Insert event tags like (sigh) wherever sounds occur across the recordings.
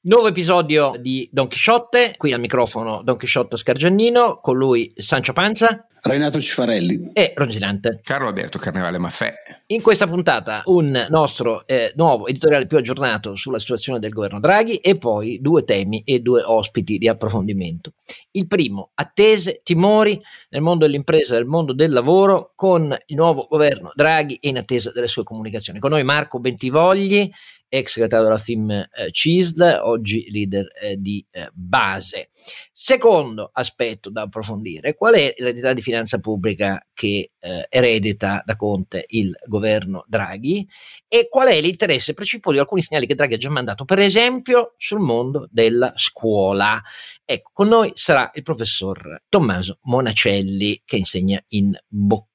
Nuovo episodio di Don Chisciotte, qui al microfono Don Chisciotto Scargiannino, con lui Sancio Panza, Renato Cifarelli e Roginante. Carlo Alberto Carnevale Maffè. In questa puntata un nostro eh, nuovo editoriale più aggiornato sulla situazione del governo Draghi e poi due temi e due ospiti di approfondimento. Il primo, attese, timori nel mondo dell'impresa e nel mondo del lavoro con il nuovo governo Draghi e in attesa delle sue comunicazioni. Con noi Marco Bentivogli, ex segretario della FIM eh, CISL, oggi leader eh, di eh, base. Secondo aspetto da approfondire, qual è l'entità di finanza pubblica che eh, eredita da Conte il governo Draghi e qual è l'interesse precipuo di alcuni segnali che Draghi ha già mandato, per esempio sul mondo della scuola. Ecco, con noi sarà il professor Tommaso Monacelli che insegna in Bocconi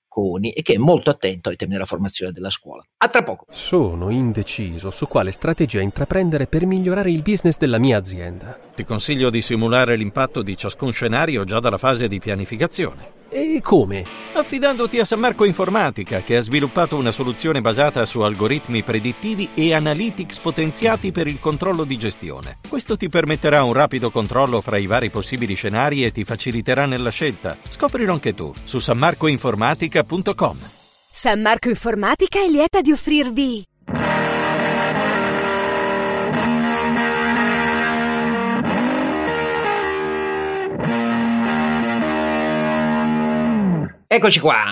e che è molto attento ai temi della formazione della scuola. A tra poco. Sono indeciso su quale strategia intraprendere per migliorare il business della mia azienda. Ti consiglio di simulare l'impatto di ciascun scenario già dalla fase di pianificazione. E come? Affidandoti a San Marco Informatica, che ha sviluppato una soluzione basata su algoritmi predittivi e analytics potenziati per il controllo di gestione. Questo ti permetterà un rapido controllo fra i vari possibili scenari e ti faciliterà nella scelta. Scoprilo anche tu su sanmarcoinformatica.com. San Marco Informatica è lieta di offrirvi Eccoci qua.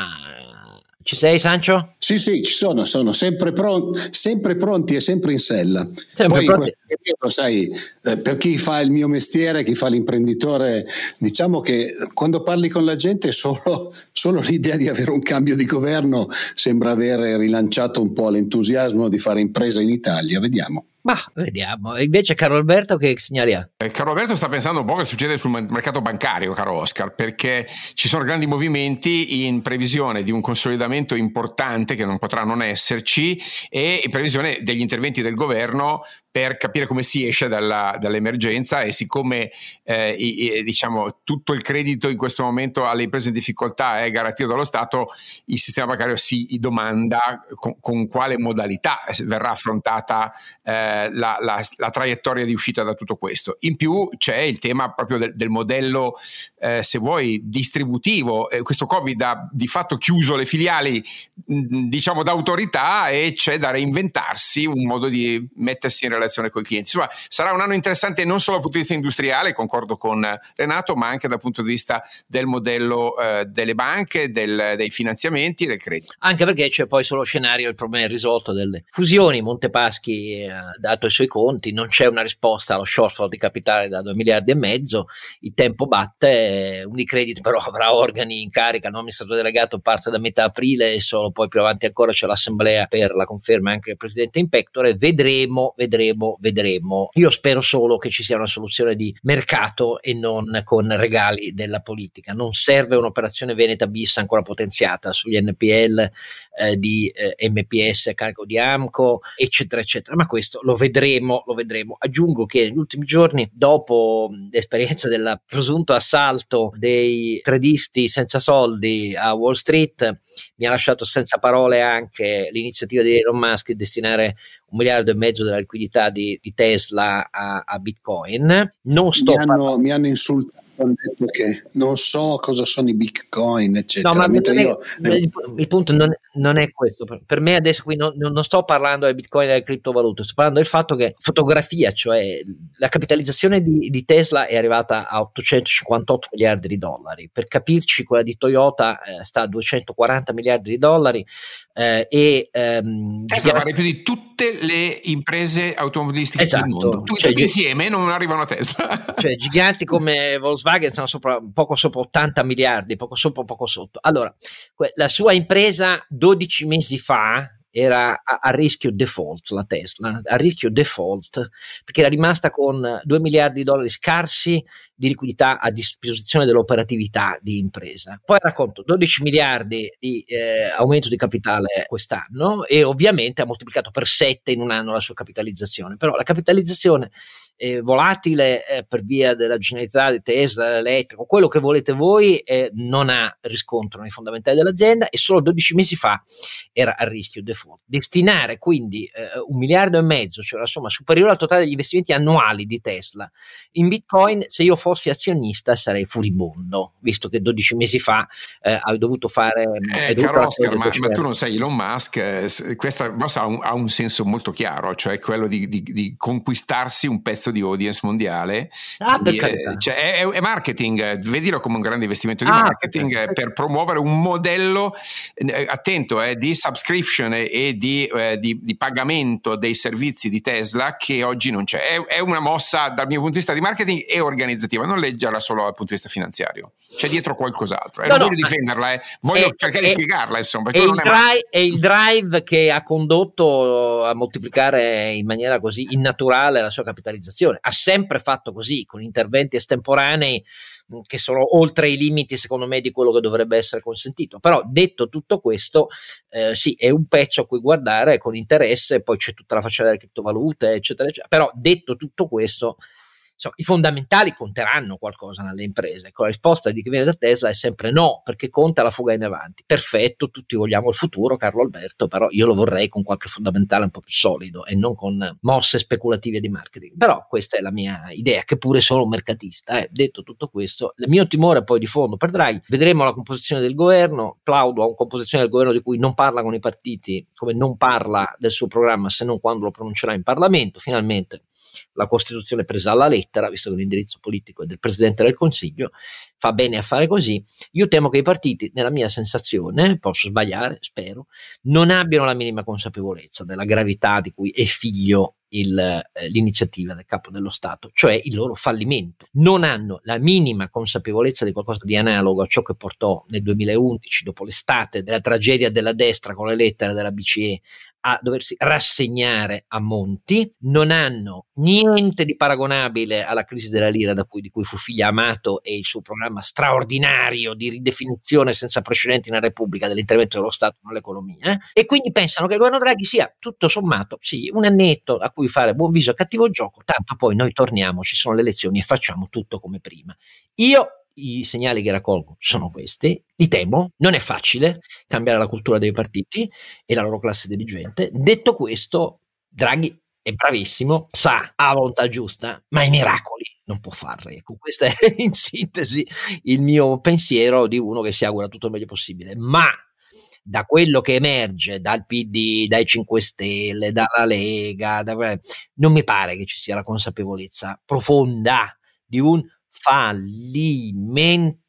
Ci sei, Sancio? Sì, sì, ci sono, sono sempre, pronti, sempre pronti e sempre in sella. Sempre Poi, pronti. Periodo, sai, eh, per chi fa il mio mestiere, chi fa l'imprenditore, diciamo che quando parli con la gente solo, solo l'idea di avere un cambio di governo sembra avere rilanciato un po' l'entusiasmo di fare impresa in Italia. Vediamo. Ma vediamo. Invece, caro Alberto, che segnali ha? Eh, caro Alberto sta pensando un po' che succede sul mercato bancario, caro Oscar, perché ci sono grandi movimenti in previsione di un consolidamento importante che non potrà non esserci e in previsione degli interventi del governo per capire come si esce dalla, dall'emergenza e siccome eh, i, diciamo, tutto il credito in questo momento alle imprese in difficoltà è garantito dallo Stato, il sistema bancario si domanda con, con quale modalità verrà affrontata eh, la, la, la, traiettoria di uscita da tutto questo. In più c'è il tema proprio del, del modello, eh, se vuoi, distributivo. questo Covid ha di fatto chiuso le filiali, mh, diciamo, d'autorità e c'è da reinventarsi un modo di mettersi in relazione relazione con i clienti. Insomma, sarà un anno interessante non solo dal punto di vista industriale, concordo con Renato, ma anche dal punto di vista del modello eh, delle banche, del, dei finanziamenti e del credito. Anche perché c'è poi sullo scenario il problema risolto delle fusioni. Montepaschi ha dato i suoi conti, non c'è una risposta allo shortfall di capitale da 2 miliardi e mezzo, il tempo batte, Unicredit però (laughs) avrà organi in carica, l'amministratore delegato parte da metà aprile e solo poi più avanti ancora c'è l'assemblea per la conferma anche del presidente in pectore, vedremo, vedremo vedremo, vedremo. Io spero solo che ci sia una soluzione di mercato e non con regali della politica. Non serve un'operazione Veneta bis ancora potenziata sugli NPL eh, di eh, MPS a carico di Amco, eccetera, eccetera. Ma questo lo vedremo, lo vedremo. Aggiungo che negli ultimi giorni, dopo l'esperienza del presunto assalto dei tradisti senza soldi a Wall Street, mi ha lasciato senza parole anche l'iniziativa di Elon Musk di destinare un miliardo e mezzo della liquidità di, di Tesla a, a, Bitcoin. Non sto mi hanno, mi hanno insultato hanno detto che non so cosa sono i bitcoin, eccetera. No, ma io, il, il, punto non, non, è questo. Per me adesso qui non, non, sto parlando del bitcoin e delle criptovalute, sto parlando del fatto che fotografia, cioè la capitalizzazione di, di Tesla è arrivata a 858 miliardi di dollari. Per capirci, quella di Toyota eh, sta a 240 miliardi di dollari. Eh, e ehm, Tesla vale più di tutte le imprese automobilistiche esatto, del mondo. Tutte cioè, insieme non arrivano a Tesla. (laughs) Cioè, giganti come Volkswagen sono sopra, poco sopra 80 miliardi, poco sopra, poco sotto. Allora, la sua impresa 12 mesi fa era a, a, rischio default la Tesla, a rischio default perché era rimasta con 2 miliardi di dollari scarsi di liquidità a disposizione dell'operatività di impresa. Poi racconto 12 miliardi di eh, aumento di capitale quest'anno e ovviamente ha moltiplicato per 7 in un anno la sua capitalizzazione, però la capitalizzazione eh, volatile eh, per via della generalità di Tesla, dell'elettrico, quello che volete voi, eh, non ha riscontro nei fondamentali dell'azienda e solo 12 mesi fa era a rischio default. Destinare quindi eh, un miliardo e mezzo, cioè la somma superiore al totale degli investimenti annuali di Tesla in Bitcoin, se io fossi azionista sarei furibondo, visto che 12 mesi fa eh, hai dovuto fare... Eh, caro Oscar, ma, ma, tu non sei Elon Musk, eh, questa cosa ha un, ha un, senso molto chiaro, cioè quello di, di, di, conquistarsi un pezzo di audience mondiale. Ah, di, eh, cioè, è, è, marketing, vedilo come un grande investimento di ah, marketing per, per promuovere un modello, eh, attento, eh, di subscription e di, eh, di, pagamento dei servizi di Tesla che oggi non c'è. È, è una mossa dal mio punto di vista di marketing e organizzativa, non leggerla solo dal punto di vista finanziario. C'è dietro qualcos'altro. Eh, no, non voglio difenderla, eh. voglio è, cercare è, di spiegarla. Insomma, è il, drive, è, il drive, che ha condotto a moltiplicare in maniera così innaturale la sua capitalizzazione. Ha sempre fatto così, con interventi estemporanei che sono oltre i limiti, secondo me, di quello che dovrebbe essere consentito. Però, detto tutto questo, eh, sì, è un pezzo a cui guardare con interesse, poi c'è tutta la faccenda delle criptovalute, eccetera, eccetera. Però, detto tutto questo, insomma, i fondamentali conteranno qualcosa nelle imprese. Ecco, la risposta di chi viene da Tesla è sempre no, perché conta la fuga in avanti. Perfetto, tutti vogliamo il futuro, Carlo Alberto, però io lo vorrei con qualche fondamentale un po' più solido e non con mosse speculative di marketing. Però questa è la mia idea, che pure sono un mercatista. Eh. Detto tutto questo, il mio timore poi di fondo per Draghi, vedremo la composizione del governo, plaudo a una composizione del governo di cui non parla con i partiti, come non parla del suo programma se non quando lo pronuncerà in Parlamento, finalmente la Costituzione presa alla lettera, visto che l'indirizzo politico è del Presidente del Consiglio, fa bene a fare così. Io temo che i partiti, nella mia sensazione, posso sbagliare, spero, non abbiano la minima consapevolezza della gravità di cui è figlio il, eh, l'iniziativa del capo dello Stato, cioè il loro fallimento. Non hanno la minima consapevolezza di qualcosa di analogo a ciò che portò nel 2011, dopo l'estate della tragedia della destra con le lettere della BCE, a doversi rassegnare a Monti, non hanno niente di paragonabile alla crisi della lira cui, di cui fu figlia Amato e il suo programma straordinario di ridefinizione senza precedenti nella Repubblica dell'intervento dello Stato nell'economia e quindi pensano che il governo Draghi sia tutto sommato sì, un annetto a cui fare buon viso a cattivo gioco, tanto poi noi torniamo, ci sono le elezioni e facciamo tutto come prima. Io i segnali che raccolgo sono questi, li temo, non è facile cambiare la cultura dei partiti e la loro classe dirigente. Detto questo, Draghi è bravissimo, sa, ha la volontà giusta, ma i miracoli non può farli. Ecco, questo è (laughs) in sintesi il mio pensiero di uno che si augura tutto il meglio possibile. Ma da quello che emerge dal PD, dai 5 Stelle, dalla Lega, da... non mi pare che ci sia la consapevolezza profonda di un fallimento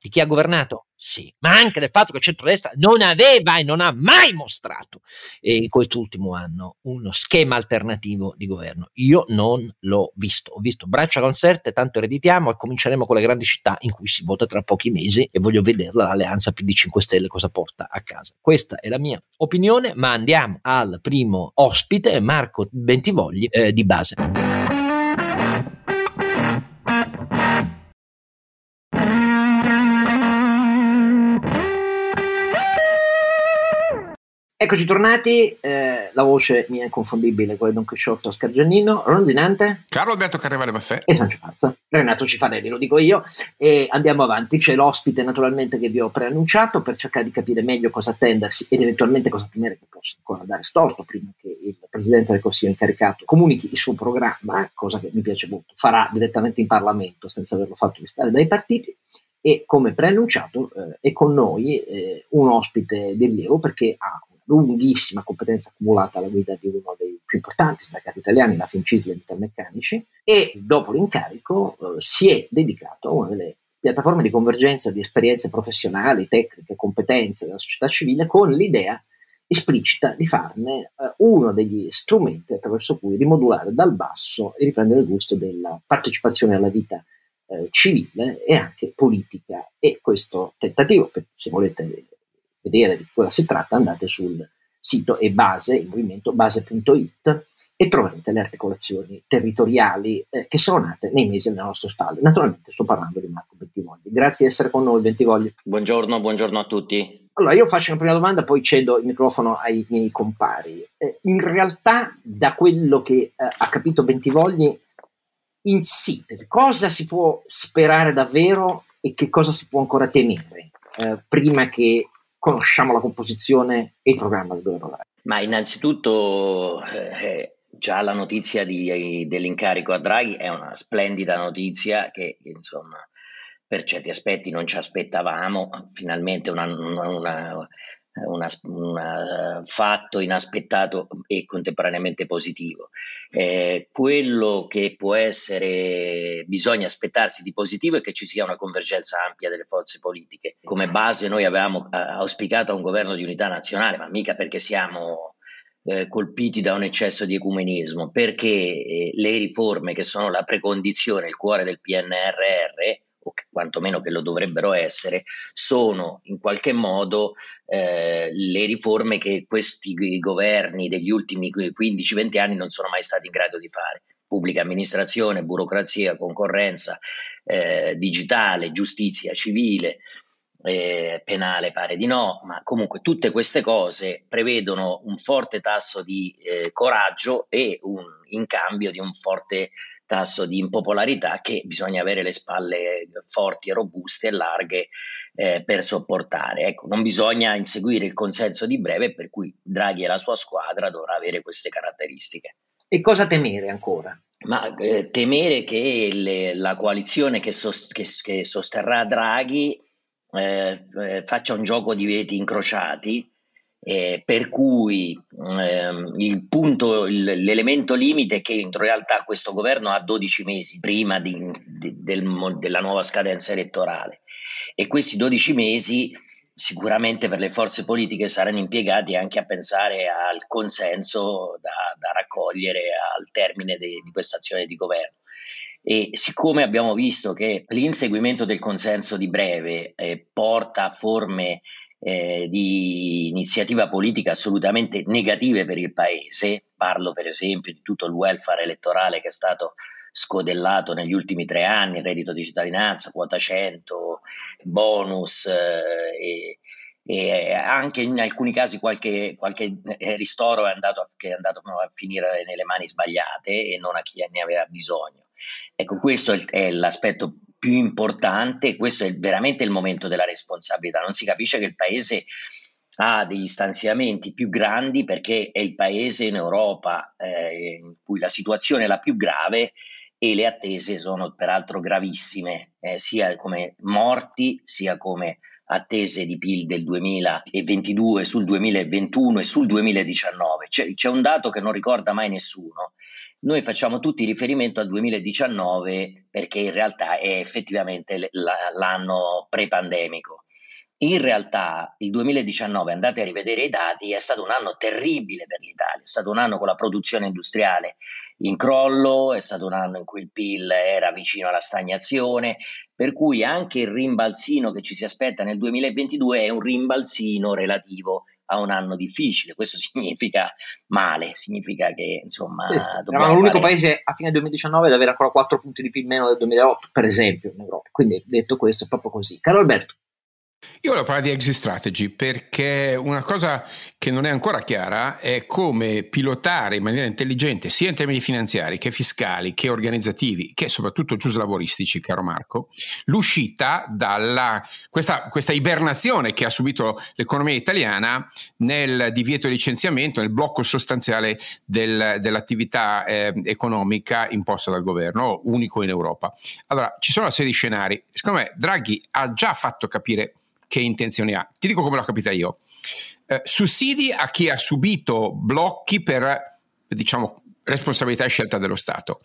di chi ha governato? Sì, ma anche del fatto che il centrodestra non aveva e non ha mai mostrato eh, in quest'ultimo anno uno schema alternativo di governo. Io non l'ho visto. Ho visto braccia concerte, tanto ereditiamo e cominceremo con le grandi città in cui si vota tra pochi mesi e voglio vederla l'alleanza PD 5 Stelle cosa porta a casa. Questa è la mia opinione, ma andiamo al primo ospite, Marco Bentivogli eh, di base. Eccoci tornati, eh, la voce mia inconfondibile, quella di Don Chisciotto Oscar Giannino, Rondinante, Carlo Alberto Carrevale Maffè e Sancio Pazza. Renato Cifadelli, lo dico io, e andiamo avanti. C'è l'ospite naturalmente che vi ho preannunciato per cercare di capire meglio cosa attendersi ed eventualmente cosa temere che possa ancora dare storto prima che il Presidente del Consiglio incaricato comunichi il suo programma, cosa che mi piace molto, farà direttamente in Parlamento senza averlo fatto listare dai partiti. E come preannunciato eh, è con noi eh, un ospite di rilievo perché ha lunghissima competenza accumulata alla guida di uno dei più importanti sindacati italiani, la Fincisle Metalmeccanici, e dopo l'incarico eh, si è dedicato a una delle piattaforme di convergenza di esperienze professionali, tecniche, competenze della società civile con l'idea esplicita di farne eh, uno degli strumenti attraverso cui rimodulare dal basso e riprendere il gusto della partecipazione alla vita eh, civile e anche politica. E questo tentativo, se volete vedere di cosa si tratta, andate sul sito e base, il movimento base.it e troverete le articolazioni territoriali eh, che sono nate nei mesi alle nostre spalle. Naturalmente sto parlando di Marco Bentivogli. Grazie di essere con noi, Bentivogli. Buongiorno, buongiorno a tutti. Allora, io faccio una prima domanda, poi cedo il microfono ai miei compari. Eh, in realtà, da quello che eh, ha capito Bentivogli, in sintesi, cosa si può sperare davvero e che cosa si può ancora temere eh, prima che conosciamo la composizione e il programma del governo Draghi? Ma innanzitutto eh, già la notizia di, dell'incarico a Draghi è una splendida notizia che, insomma per certi aspetti non ci aspettavamo, finalmente una, una, una un fatto inaspettato e contemporaneamente positivo. Eh, quello che può essere, bisogna aspettarsi di positivo è che ci sia una convergenza ampia delle forze politiche. Come base noi avevamo eh, auspicato un governo di unità nazionale, ma mica perché siamo eh, colpiti da un eccesso di ecumenismo, perché eh, le riforme che sono la precondizione, il cuore del PNRR, o che, quantomeno che lo dovrebbero essere, sono in qualche modo eh, le riforme che questi governi degli ultimi 15-20 anni non sono mai stati in grado di fare. Pubblica amministrazione, burocrazia, concorrenza, eh, digitale, giustizia civile, eh, penale pare di no, ma comunque tutte queste cose prevedono un forte tasso di eh, coraggio e un, in cambio di un forte tasso di impopolarità che bisogna avere le spalle forti robuste e larghe eh, per sopportare. Ecco, non bisogna inseguire il consenso di breve per cui Draghi e la sua squadra dovrà avere queste caratteristiche. E cosa temere ancora? Ma eh, temere che le, la coalizione che, sos, che, che sosterrà Draghi eh, eh faccia un gioco di veti incrociati eh, per cui ehm, il punto, il, l'elemento limite è che in realtà questo governo ha 12 mesi prima di, di, del, della nuova scadenza elettorale e questi 12 mesi sicuramente per le forze politiche saranno impiegati anche a pensare al consenso da, da raccogliere al termine de, di questa azione di governo. E siccome abbiamo visto che l'inseguimento del consenso di breve eh, porta a forme eh, di iniziativa politica assolutamente negative per il paese, parlo per esempio di tutto il welfare elettorale che è stato scodellato negli ultimi tre anni, reddito di cittadinanza, quota 100, bonus eh, e, e, anche in alcuni casi qualche, qualche ristoro è andato, a, è andato a finire nelle mani sbagliate e non a chi ne aveva bisogno. Ecco, questo è l'aspetto più importante, questo è veramente il momento della responsabilità, non si capisce che il Paese ha degli stanziamenti più grandi perché è il Paese in Europa eh, in cui la situazione è la più grave e le attese sono peraltro gravissime, eh, sia come morti sia come attese di PIL del 2022 sul 2021 e sul 2019. C'è, c'è un dato che non ricorda mai nessuno, noi facciamo tutti riferimento al 2019 perché in realtà è effettivamente l'anno pre-pandemico. In realtà il 2019, andate a rivedere i dati, è stato un anno terribile per l'Italia, è stato un anno con la produzione industriale in crollo, è stato un anno in cui il PIL era vicino alla stagnazione, per cui anche il rimbalzino che ci si aspetta nel 2022 è un rimbalzino relativo a un anno difficile. Questo (laughs) significa male, significa che insomma. Sì, eravamo l'unico fare... paese a fine 2019 ad avere ancora 4 punti di PIL meno del 2008, per esempio, in Europa. Quindi detto questo, è proprio così. Caro Alberto. Io volevo parlare di exit strategy perché una cosa che non è ancora chiara è come pilotare in maniera intelligente, sia in termini finanziari che fiscali che organizzativi, che soprattutto giuslavoristici, caro Marco, l'uscita dalla questa, questa ibernazione che ha subito l'economia italiana nel divieto di licenziamento, nel blocco sostanziale del, dell'attività eh, economica imposta dal governo, unico in Europa. Allora, ci sono una serie di scenari. Secondo me Draghi ha già fatto capire che intenzioni ha. Ti dico come l'ho capita io. Eh, sussidi a chi ha subito blocchi per, diciamo, responsabilità e scelta dello Stato.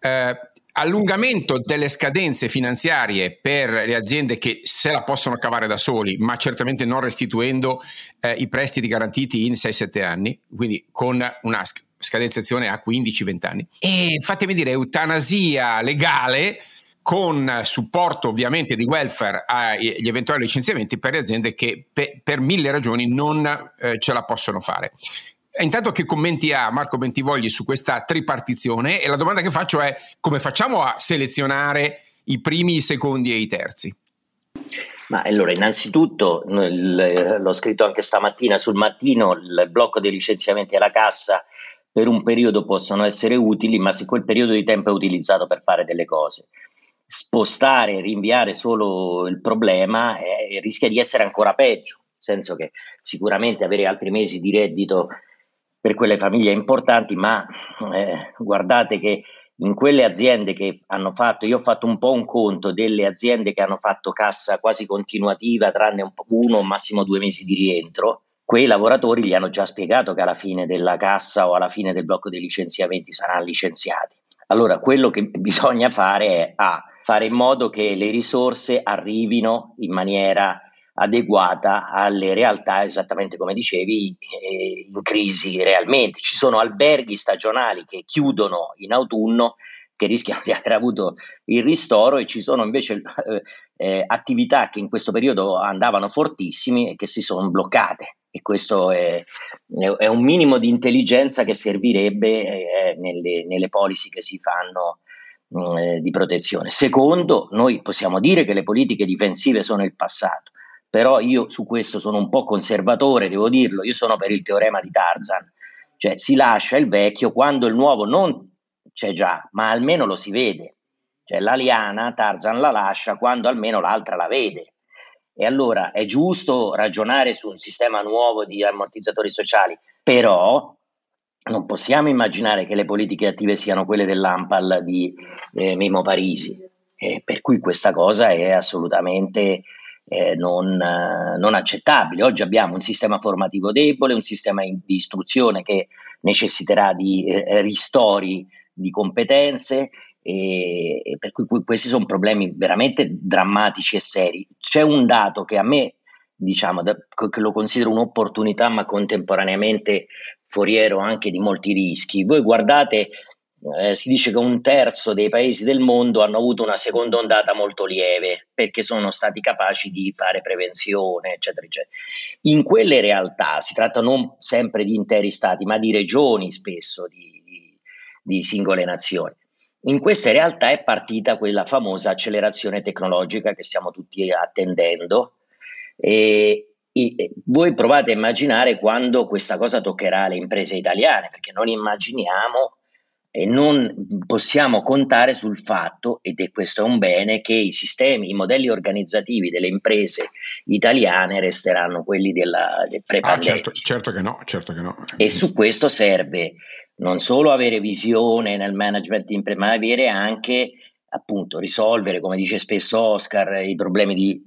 Eh, allungamento delle scadenze finanziarie per le aziende che se la possono cavare da soli, ma certamente non restituendo eh, i prestiti garantiti in 6-7 anni, quindi con una scadenzazione a 15-20 anni. E fatemi dire, eutanasia legale con supporto ovviamente di welfare agli eventuali licenziamenti per le aziende che pe- per mille ragioni non eh, ce la possono fare. Intanto che commenti ha Marco Bentivogli su questa tripartizione e la domanda che faccio è come facciamo a selezionare i primi, i secondi e i terzi? Ma allora, innanzitutto, l'ho scritto anche stamattina sul mattino, il blocco dei licenziamenti alla cassa per un periodo possono essere utili, ma se quel periodo di tempo è utilizzato per fare delle cose, spostare, rinviare solo il problema eh, rischia di essere ancora peggio, nel senso che sicuramente avere altri mesi di reddito per quelle famiglie è importante, ma eh, guardate che in quelle aziende che hanno fatto, io ho fatto un po' un conto delle aziende che hanno fatto cassa quasi continuativa, tranne uno o massimo due mesi di rientro, quei lavoratori gli hanno già spiegato che alla fine della cassa o alla fine del blocco dei licenziamenti saranno licenziati. Allora, quello che bisogna fare è A, fare in modo che le risorse arrivino in maniera adeguata alle realtà, esattamente come dicevi, eh, in crisi realmente. Ci sono alberghi stagionali che chiudono in autunno che rischiano di aver avuto il ristoro e ci sono invece eh, eh, attività che in questo periodo andavano fortissimi e che si sono bloccate e questo è, è un minimo di intelligenza che servirebbe eh, nelle, nelle policy che si fanno mm, eh, di protezione. Secondo, noi possiamo dire che le politiche difensive sono il passato, però io su questo sono un po' conservatore, devo dirlo, io sono per il teorema di Tarzan, cioè si lascia il vecchio quando il nuovo non c'è già, ma almeno lo si vede. Cioè la liana Tarzan la lascia quando almeno l'altra la vede. E allora è giusto ragionare su un sistema nuovo di ammortizzatori sociali, però non possiamo immaginare che le politiche attive siano quelle dell'Ampal di eh, Mimo Parisi, eh, per cui questa cosa è assolutamente eh, non, eh, non, accettabile. Oggi abbiamo un sistema formativo debole, un sistema di istruzione che necessiterà di eh, ristori di competenze e, per cui questi sono problemi veramente drammatici e seri. C'è un dato che a me diciamo che lo considero un'opportunità ma contemporaneamente foriero anche di molti rischi. Voi guardate eh, si dice che un terzo dei paesi del mondo hanno avuto una seconda ondata molto lieve perché sono stati capaci di fare prevenzione, eccetera, eccetera. In quelle realtà si tratta non sempre di interi stati, ma di regioni spesso, di, di, di singole nazioni. In queste realtà è partita quella famosa accelerazione tecnologica che stiamo tutti attendendo e, voi provate a immaginare quando questa cosa toccherà le imprese italiane, perché non immaginiamo e non possiamo contare sul fatto, ed è questo è un bene, che i sistemi, i modelli organizzativi delle imprese italiane resteranno quelli della, del pre ah, certo, certo, che no, certo che no. E su questo serve non solo avere visione nel management di imprese, ma avere anche appunto risolvere, come dice spesso Oscar, i problemi di,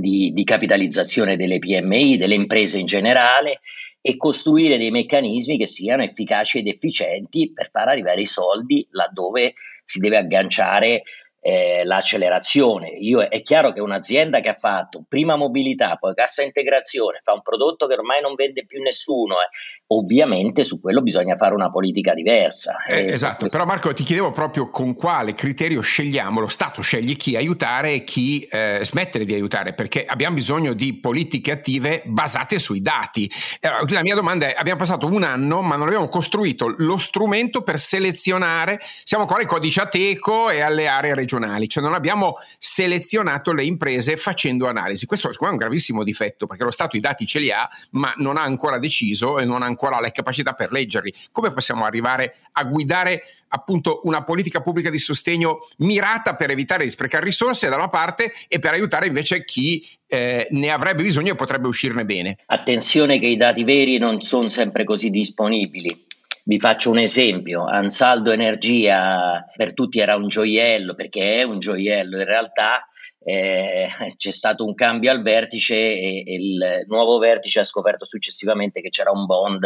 di, di capitalizzazione delle PMI, delle imprese in generale e costruire dei meccanismi che siano efficaci ed efficienti per far arrivare i soldi laddove si deve agganciare eh, l'accelerazione. Io, è chiaro che un'azienda che ha fatto prima mobilità, poi cassa integrazione, fa un prodotto che ormai non vende più nessuno, eh, ovviamente su quello bisogna fare una politica diversa. Eh, eh esatto, però Marco ti chiedevo proprio con quale criterio scegliamo, lo Stato sceglie chi aiutare e chi eh, smettere di aiutare, perché abbiamo bisogno di politiche attive basate sui dati. Allora, la mia domanda è, abbiamo passato un anno ma non abbiamo costruito lo strumento per selezionare, siamo ancora ai codici Ateco e alle aree regionali regionali, cioè non abbiamo selezionato le imprese facendo analisi. Questo secondo me è un gravissimo difetto perché lo Stato i dati ce li ha, ma non ha ancora deciso e non ha ancora le capacità per leggerli. Come possiamo arrivare a guidare appunto una politica pubblica di sostegno mirata per evitare di sprecare risorse da una parte e per aiutare invece chi eh, ne avrebbe bisogno e potrebbe uscirne bene? Attenzione che i dati veri non sono sempre così disponibili vi faccio un esempio, Ansaldo Energia per tutti era un gioiello, perché è un gioiello, in realtà eh, c'è stato un cambio al vertice e, e, il nuovo vertice ha scoperto successivamente che c'era un bond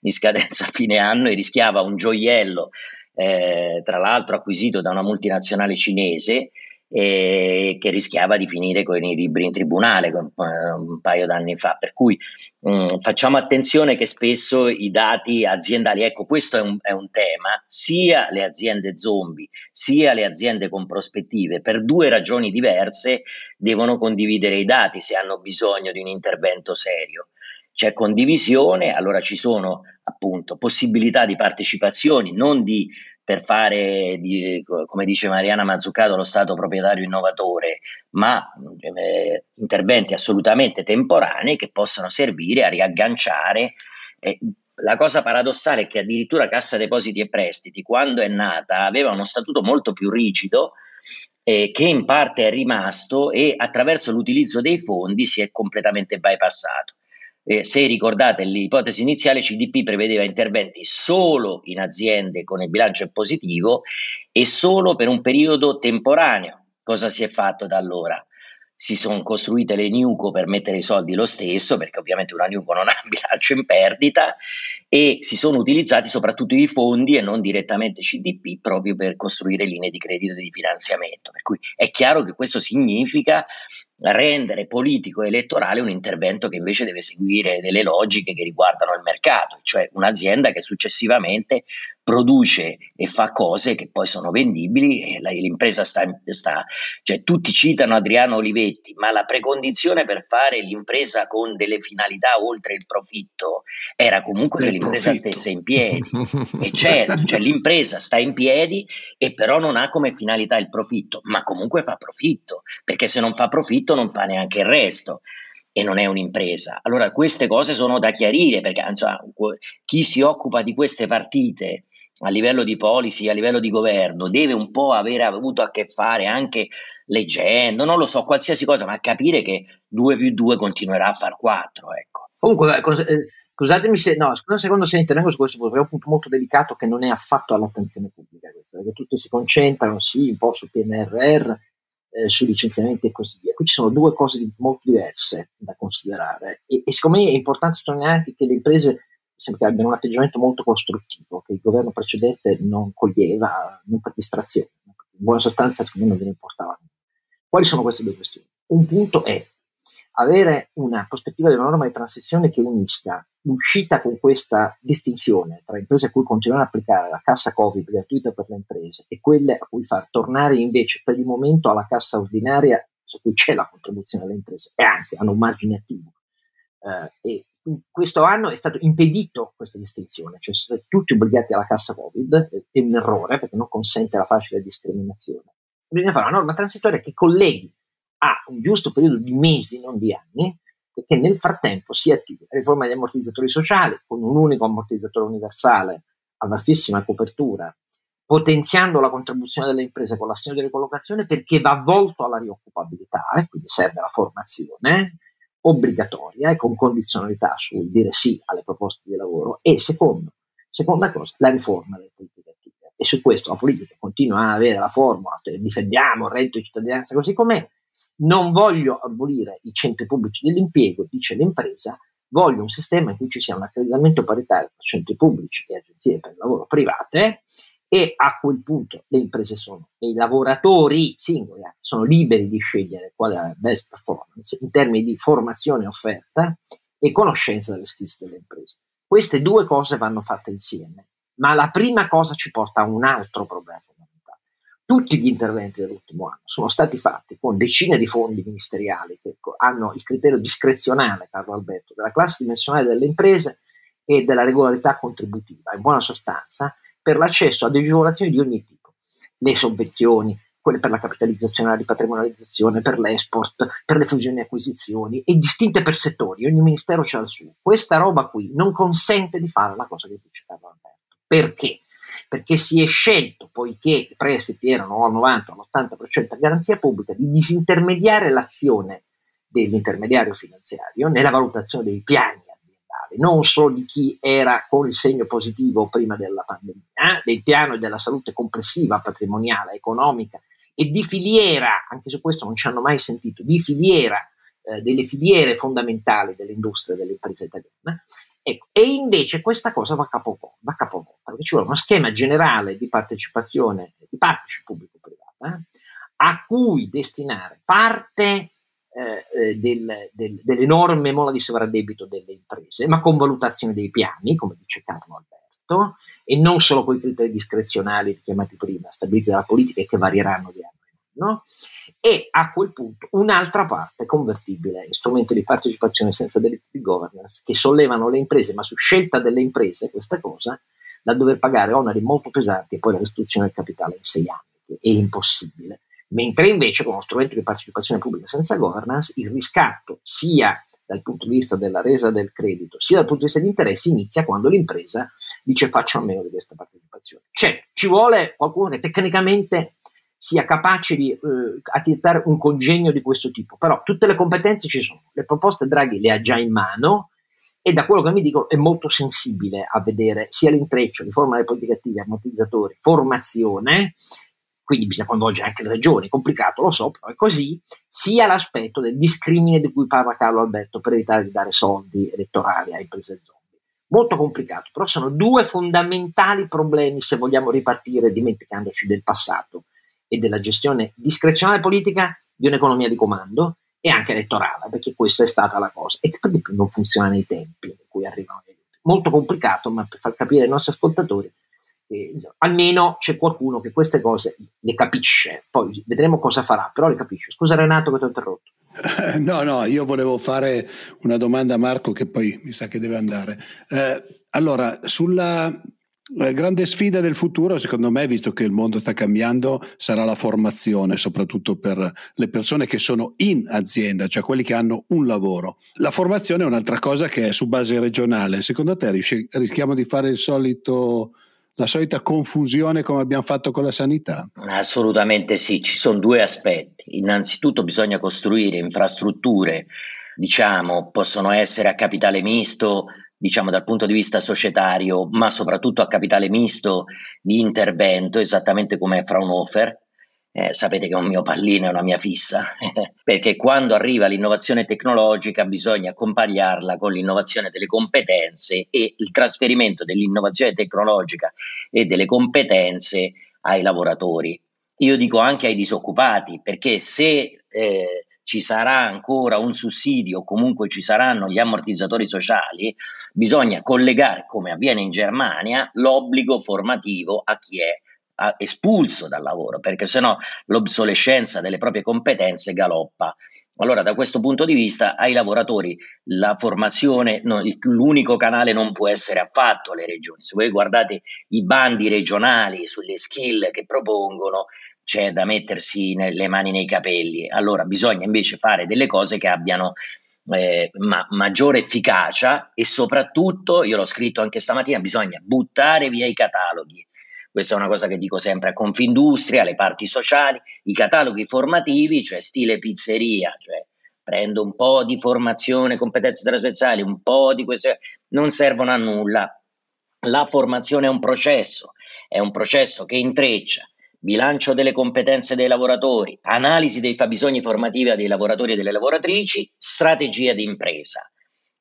in scadenza a (laughs) fine anno e rischiava un gioiello, eh, tra l'altro acquisito da una multinazionale cinese eh, che rischiava di finire con i libri in tribunale un, un paio d'anni fa. Per cui mh, mm, facciamo attenzione che spesso i dati aziendali, ecco questo è un, è un tema, sia le aziende zombie sia le aziende con prospettive, per due ragioni diverse devono condividere i dati se hanno bisogno di un intervento serio c'è condivisione, allora ci sono appunto possibilità di partecipazioni, non di per fare, come dice Mariana Mazzucato, lo Stato proprietario innovatore, ma eh, interventi assolutamente temporanei che possano servire a riagganciare. Eh, La cosa paradossale è che addirittura Cassa Depositi e Prestiti, quando è nata, aveva uno statuto molto più rigido eh, che in parte è rimasto e attraverso l'utilizzo dei fondi si è completamente bypassato. Eh, se ricordate l'ipotesi iniziale, CDP prevedeva interventi solo in aziende con il bilancio positivo e solo per un periodo temporaneo. Cosa si è fatto da allora? Si sono costruite le Nuco per mettere i soldi lo stesso, perché ovviamente una Nuco non ha bilancio in perdita, e si sono utilizzati soprattutto i fondi e non direttamente CDP proprio per costruire linee di credito e di finanziamento. Per cui è chiaro che questo significa rendere politico e elettorale un intervento che invece deve seguire delle logiche che riguardano il mercato, cioè un'azienda che successivamente produce e fa cose che poi sono vendibili e la, l'impresa sta, sta, cioè tutti citano Adriano Olivetti, ma la precondizione per fare l'impresa con delle finalità oltre il profitto era comunque che l'impresa profitto. stesse in piedi. e (laughs) certo, cioè l'impresa sta in piedi e però non ha come finalità il profitto, ma comunque fa profitto, perché se non fa profitto non fa neanche il resto e non è un'impresa. Allora queste cose sono da chiarire perché insomma, chi si occupa di queste partite a livello di policy, a livello di governo, deve un po' aver avuto a che fare anche leggendo, non lo so, qualsiasi cosa, ma capire che 2 più 2 continuerà a far 4. Ecco. Comunque, eh, scusatemi se, no, scusa un secondo se intervengo su questo punto, è un punto molto delicato che non è affatto all'attenzione pubblica, questo, perché tutti si concentrano, sì, un po' sul PNRR, eh, sui licenziamenti e così via. Qui ci sono due cose molto diverse da considerare e, e secondo me è importante sottolineare anche che le imprese sembra che abbiano un atteggiamento molto costruttivo che il governo precedente non coglieva, non per distrazione. In buona sostanza, secondo me non ve ne importava. Quali sono queste due questioni? Un punto è avere una prospettiva di una norma di transizione che unisca l'uscita con questa distinzione tra imprese a cui continuare ad applicare la cassa Covid gratuita per le imprese e quelle a cui far tornare invece per il momento alla cassa ordinaria su cui c'è la contribuzione delle imprese e anzi hanno un margine attivo. Eh, e questo anno è stato impedito questa distinzione, cioè sono stati tutti obbligati alla cassa Covid, è un errore perché non consente la facile discriminazione. Bisogna fare una norma transitoria che colleghi a un giusto periodo di mesi, non di anni, perché nel frattempo si attiva la riforma degli ammortizzatori sociali con un unico ammortizzatore universale a vastissima copertura, potenziando la contribuzione delle imprese con l'assegno di ricollocazione perché va volto alla rioccupabilità, eh, quindi serve la formazione, obbligatoria e con condizionalità sul dire sì alle proposte di lavoro e secondo, seconda cosa, la riforma delle politiche attive. E su questo la politica continua a avere la formula, difendiamo il reddito di cittadinanza così com'è, non voglio abolire i centri pubblici dell'impiego, dice l'impresa, voglio un sistema in cui ci sia un accreditamento paritario tra centri pubblici e agenzie per il lavoro private e a quel punto le imprese sono e i lavoratori singoli sono liberi di scegliere qual è la best performance in termini di formazione offerta e conoscenza delle skills delle imprese. Queste due cose vanno fatte insieme, ma la prima cosa ci porta a un altro problema fondamentale. Tutti gli interventi dell'ultimo anno sono stati fatti con decine di fondi ministeriali che hanno il criterio discrezionale, Carlo Alberto, della classe dimensionale delle imprese e della regolarità contributiva. In buona sostanza, per l'accesso ad agevolazioni di ogni tipo, le sovvenzioni, quelle per la capitalizzazione, la ripatrimonializzazione, per l'export, per le fusioni e acquisizioni, e distinte per settori, ogni ministero c'ha il suo. Questa roba qui non consente di fare la cosa che dice Carlo Alberto. Perché? Perché si è scelto, poiché i prestiti erano al 90 all'80% a garanzia pubblica, di disintermediare l'azione dell'intermediario finanziario nella valutazione dei piani non solo di chi era con il segno positivo prima della pandemia, eh, del piano e della salute complessiva, patrimoniale, economica e di filiera, anche su questo non ci hanno mai sentito, di filiera, eh, delle filiere fondamentali dell'industria e dell'impresa italiana. Ecco, e invece questa cosa va capovolta, capovolta perché ci vuole uno schema generale di partecipazione, di partnership pubblico-privata, eh, a cui destinare parte eh, eh, del, del, dell'enorme mola di sovraddebito delle imprese, ma con valutazione dei piani, come dice Carlo Alberto, e non solo con i criteri discrezionali chiamati prima, stabiliti dalla politica e che varieranno di anno in anno, e a quel punto un'altra parte convertibile in strumenti di partecipazione senza delitti di governance che sollevano le imprese, ma su scelta delle imprese questa cosa, da dover pagare oneri molto pesanti e poi la restituzione del capitale in sei anni, che è impossibile mentre invece con uno strumento di partecipazione pubblica senza governance il riscatto sia dal punto di vista della resa del credito, sia dal punto di vista degli interessi, inizia quando l'impresa dice faccio a meno di questa partecipazione. Cioè, ci vuole qualcuno che tecnicamente sia capace di eh, accettare un congegno di questo tipo, però tutte le competenze ci sono, le proposte Draghi le ha già in mano e da quello che mi dicono è molto sensibile a vedere sia l'intreccio, riforma delle politiche attive, ammortizzatori, formazione, quindi bisogna coinvolgere anche le regioni, complicato, lo so, però è così, sia l'aspetto del discrimine di cui parla Carlo Alberto per evitare di dare soldi elettorali a imprese zombie. Molto complicato, però sono due fondamentali problemi se vogliamo ripartire dimenticandoci del passato e della gestione discrezionale politica di un'economia di comando e anche elettorale, perché questa è stata la cosa, e per di più non funziona nei tempi in cui arrivano. Molto complicato, ma per far capire ai nostri ascoltatori, eh, almeno c'è qualcuno che queste cose le capisce, poi vedremo cosa farà, però le capisce. Scusa Renato che ti ho interrotto. No, no, io volevo fare una domanda a Marco che poi mi sa che deve andare. Eh, allora, sulla la grande sfida del futuro, secondo me, visto che il mondo sta cambiando, sarà la formazione, soprattutto per le persone che sono in azienda, cioè quelli che hanno un lavoro. La formazione è un'altra cosa che è su base regionale. Secondo te rischiamo di fare il solito la solita confusione come abbiamo fatto con la sanità? Assolutamente sì, ci sono due aspetti. Innanzitutto bisogna costruire infrastrutture, diciamo, possono essere a capitale misto diciamo dal punto di vista societario, ma soprattutto a capitale misto di intervento, esattamente come Fraunhofer. Eh, sapete che è un mio pallino, è una mia fissa, (laughs) perché quando arriva l'innovazione tecnologica bisogna accompagnarla con l'innovazione delle competenze e il trasferimento dell'innovazione tecnologica e delle competenze ai lavoratori. Io dico anche ai disoccupati, perché se eh, ci sarà ancora un sussidio, comunque ci saranno gli ammortizzatori sociali, bisogna collegare, come avviene in Germania, l'obbligo formativo a chi è espulso dal lavoro, perché sennò l'obsolescenza delle proprie competenze galoppa. Allora, da questo punto di vista, ai lavoratori la formazione, no, l'unico canale non può essere affatto le regioni. Se voi guardate i bandi regionali sulle skill che propongono, c'è da mettersi le mani nei capelli. Allora bisogna invece fare delle cose che abbiano eh, ma, maggiore efficacia e soprattutto, io l'ho scritto anche stamattina, bisogna buttare via i cataloghi. Questa è una cosa che dico sempre a Confindustria, alle parti sociali, i cataloghi formativi, cioè stile pizzeria, cioè prendo un po' di formazione, competenze trasversali, un po' di queste, non servono a nulla. La formazione è un processo, è un processo che intreccia bilancio delle competenze dei lavoratori, analisi dei fabbisogni formativi dei lavoratori e delle lavoratrici, strategia di impresa.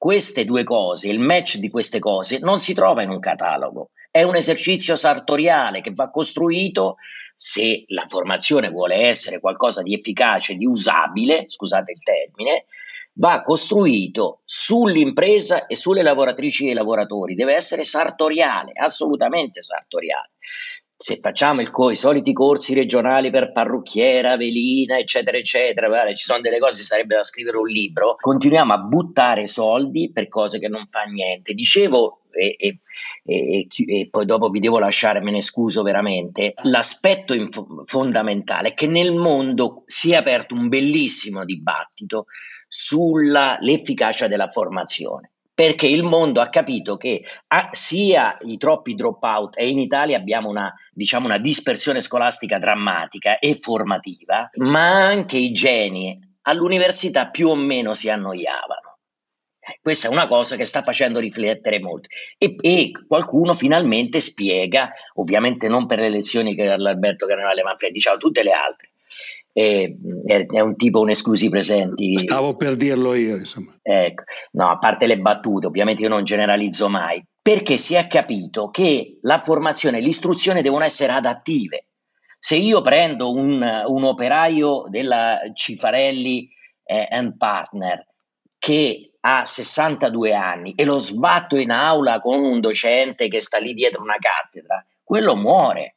Queste due cose, il match di queste cose non si trova in un catalogo, è un esercizio sartoriale che va costruito se la formazione vuole essere qualcosa di efficace, di usabile, scusate il termine, va costruito sull'impresa e sulle lavoratrici e i lavoratori, deve essere sartoriale, assolutamente sartoriale se facciamo il i soliti corsi regionali per parrucchiera, velina, eccetera, eccetera, guarda, ci sono delle cose, sarebbe da scrivere un libro, continuiamo a buttare soldi per cose che non fa niente. Dicevo, e, e, e, e poi dopo vi devo lasciare, me ne scuso veramente, l'aspetto inf- fondamentale è che nel mondo si è aperto un bellissimo dibattito sull'efficacia della formazione perché il mondo ha capito che ha sia i troppi dropout e in Italia abbiamo una, diciamo, una dispersione scolastica drammatica e formativa, ma anche i geni all'università più o meno si annoiavano. Eh, questa è una cosa che sta facendo riflettere molto e, e, qualcuno finalmente spiega, ovviamente non per le lezioni che Alberto Carnevale Manfredi, diciamo tutte le altre, è, è, un tipo un esclusi presenti. Stavo per dirlo io, insomma. Ecco, no, a parte le battute, ovviamente io non generalizzo mai, perché si è capito che la formazione e l'istruzione devono essere adattive. Se io prendo un, un operaio della Cifarelli eh, and Partner che ha 62 anni e lo sbatto in aula con un docente che sta lì dietro una cattedra, quello muore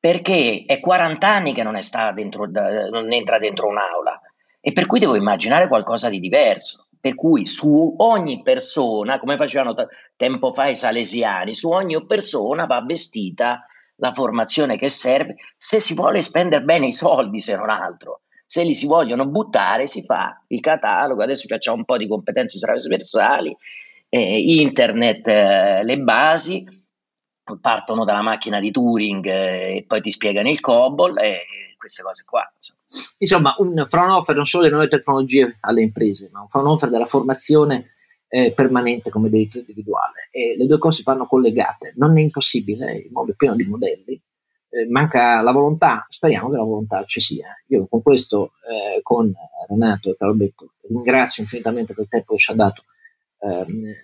perché è 40 anni che non, dentro, non entra dentro un'aula e per cui devo immaginare qualcosa di diverso. Per cui su ogni persona, come facevano t- tempo fa i salesiani, su ogni persona va vestita la formazione che serve se si vuole spendere bene i soldi, se non altro. Se li si vogliono buttare, si fa il catalogo. Adesso facciamo un po' di competenze trasversali, eh, internet, eh, le basi, partono dalla macchina di Turing eh, e poi ti spiegano il COBOL e queste cose qua. Insomma, insomma un front non solo delle nuove tecnologie alle imprese, ma un front offer della formazione eh, permanente come diritto individuale. E le due cose vanno collegate. Non è impossibile, il mondo è pieno di modelli, eh, manca la volontà, speriamo che la volontà ci sia. Io con questo, eh, con Renato e Carlobetto, ringrazio infinitamente per il tempo che ci ha dato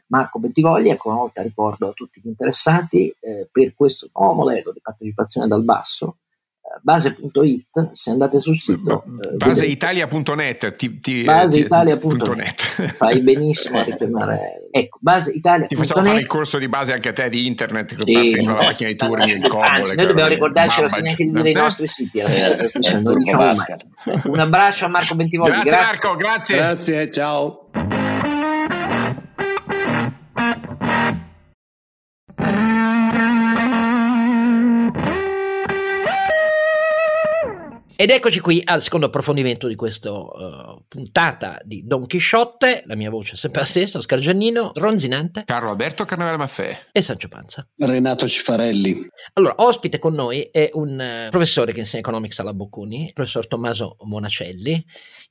Marco Bentivogli, ancora una volta ricordo a tutti gli interessati eh, per questo nuovo modello di partecipazione dal basso, base.it, se andate sul sito... Eh, baseitalia.net ti, ti, baseitalia.net fai benissimo a richiamare... Ecco, baseitalia.net Ti facciamo fare il corso di base anche a te di internet che sì, la macchina di Turing il comodo. Anzi, noi dobbiamo ricordarci la fine anche di dire i nostri siti. Eh, diciamo Un abbraccio a Marco Bentivogli. Grazie, grazie Marco, grazie. Grazie, ciao. Ed eccoci qui al secondo approfondimento di questa uh, puntata di Don Chisciotte. La mia voce è sempre la stessa, Oscar Giannino, Ronzinante, Carlo Alberto Carnevale Maffè e Sancio Panza. Renato Cifarelli. Allora, ospite con noi è un uh, professore che insegna economics alla Bocconi, il professor Tommaso Monacelli.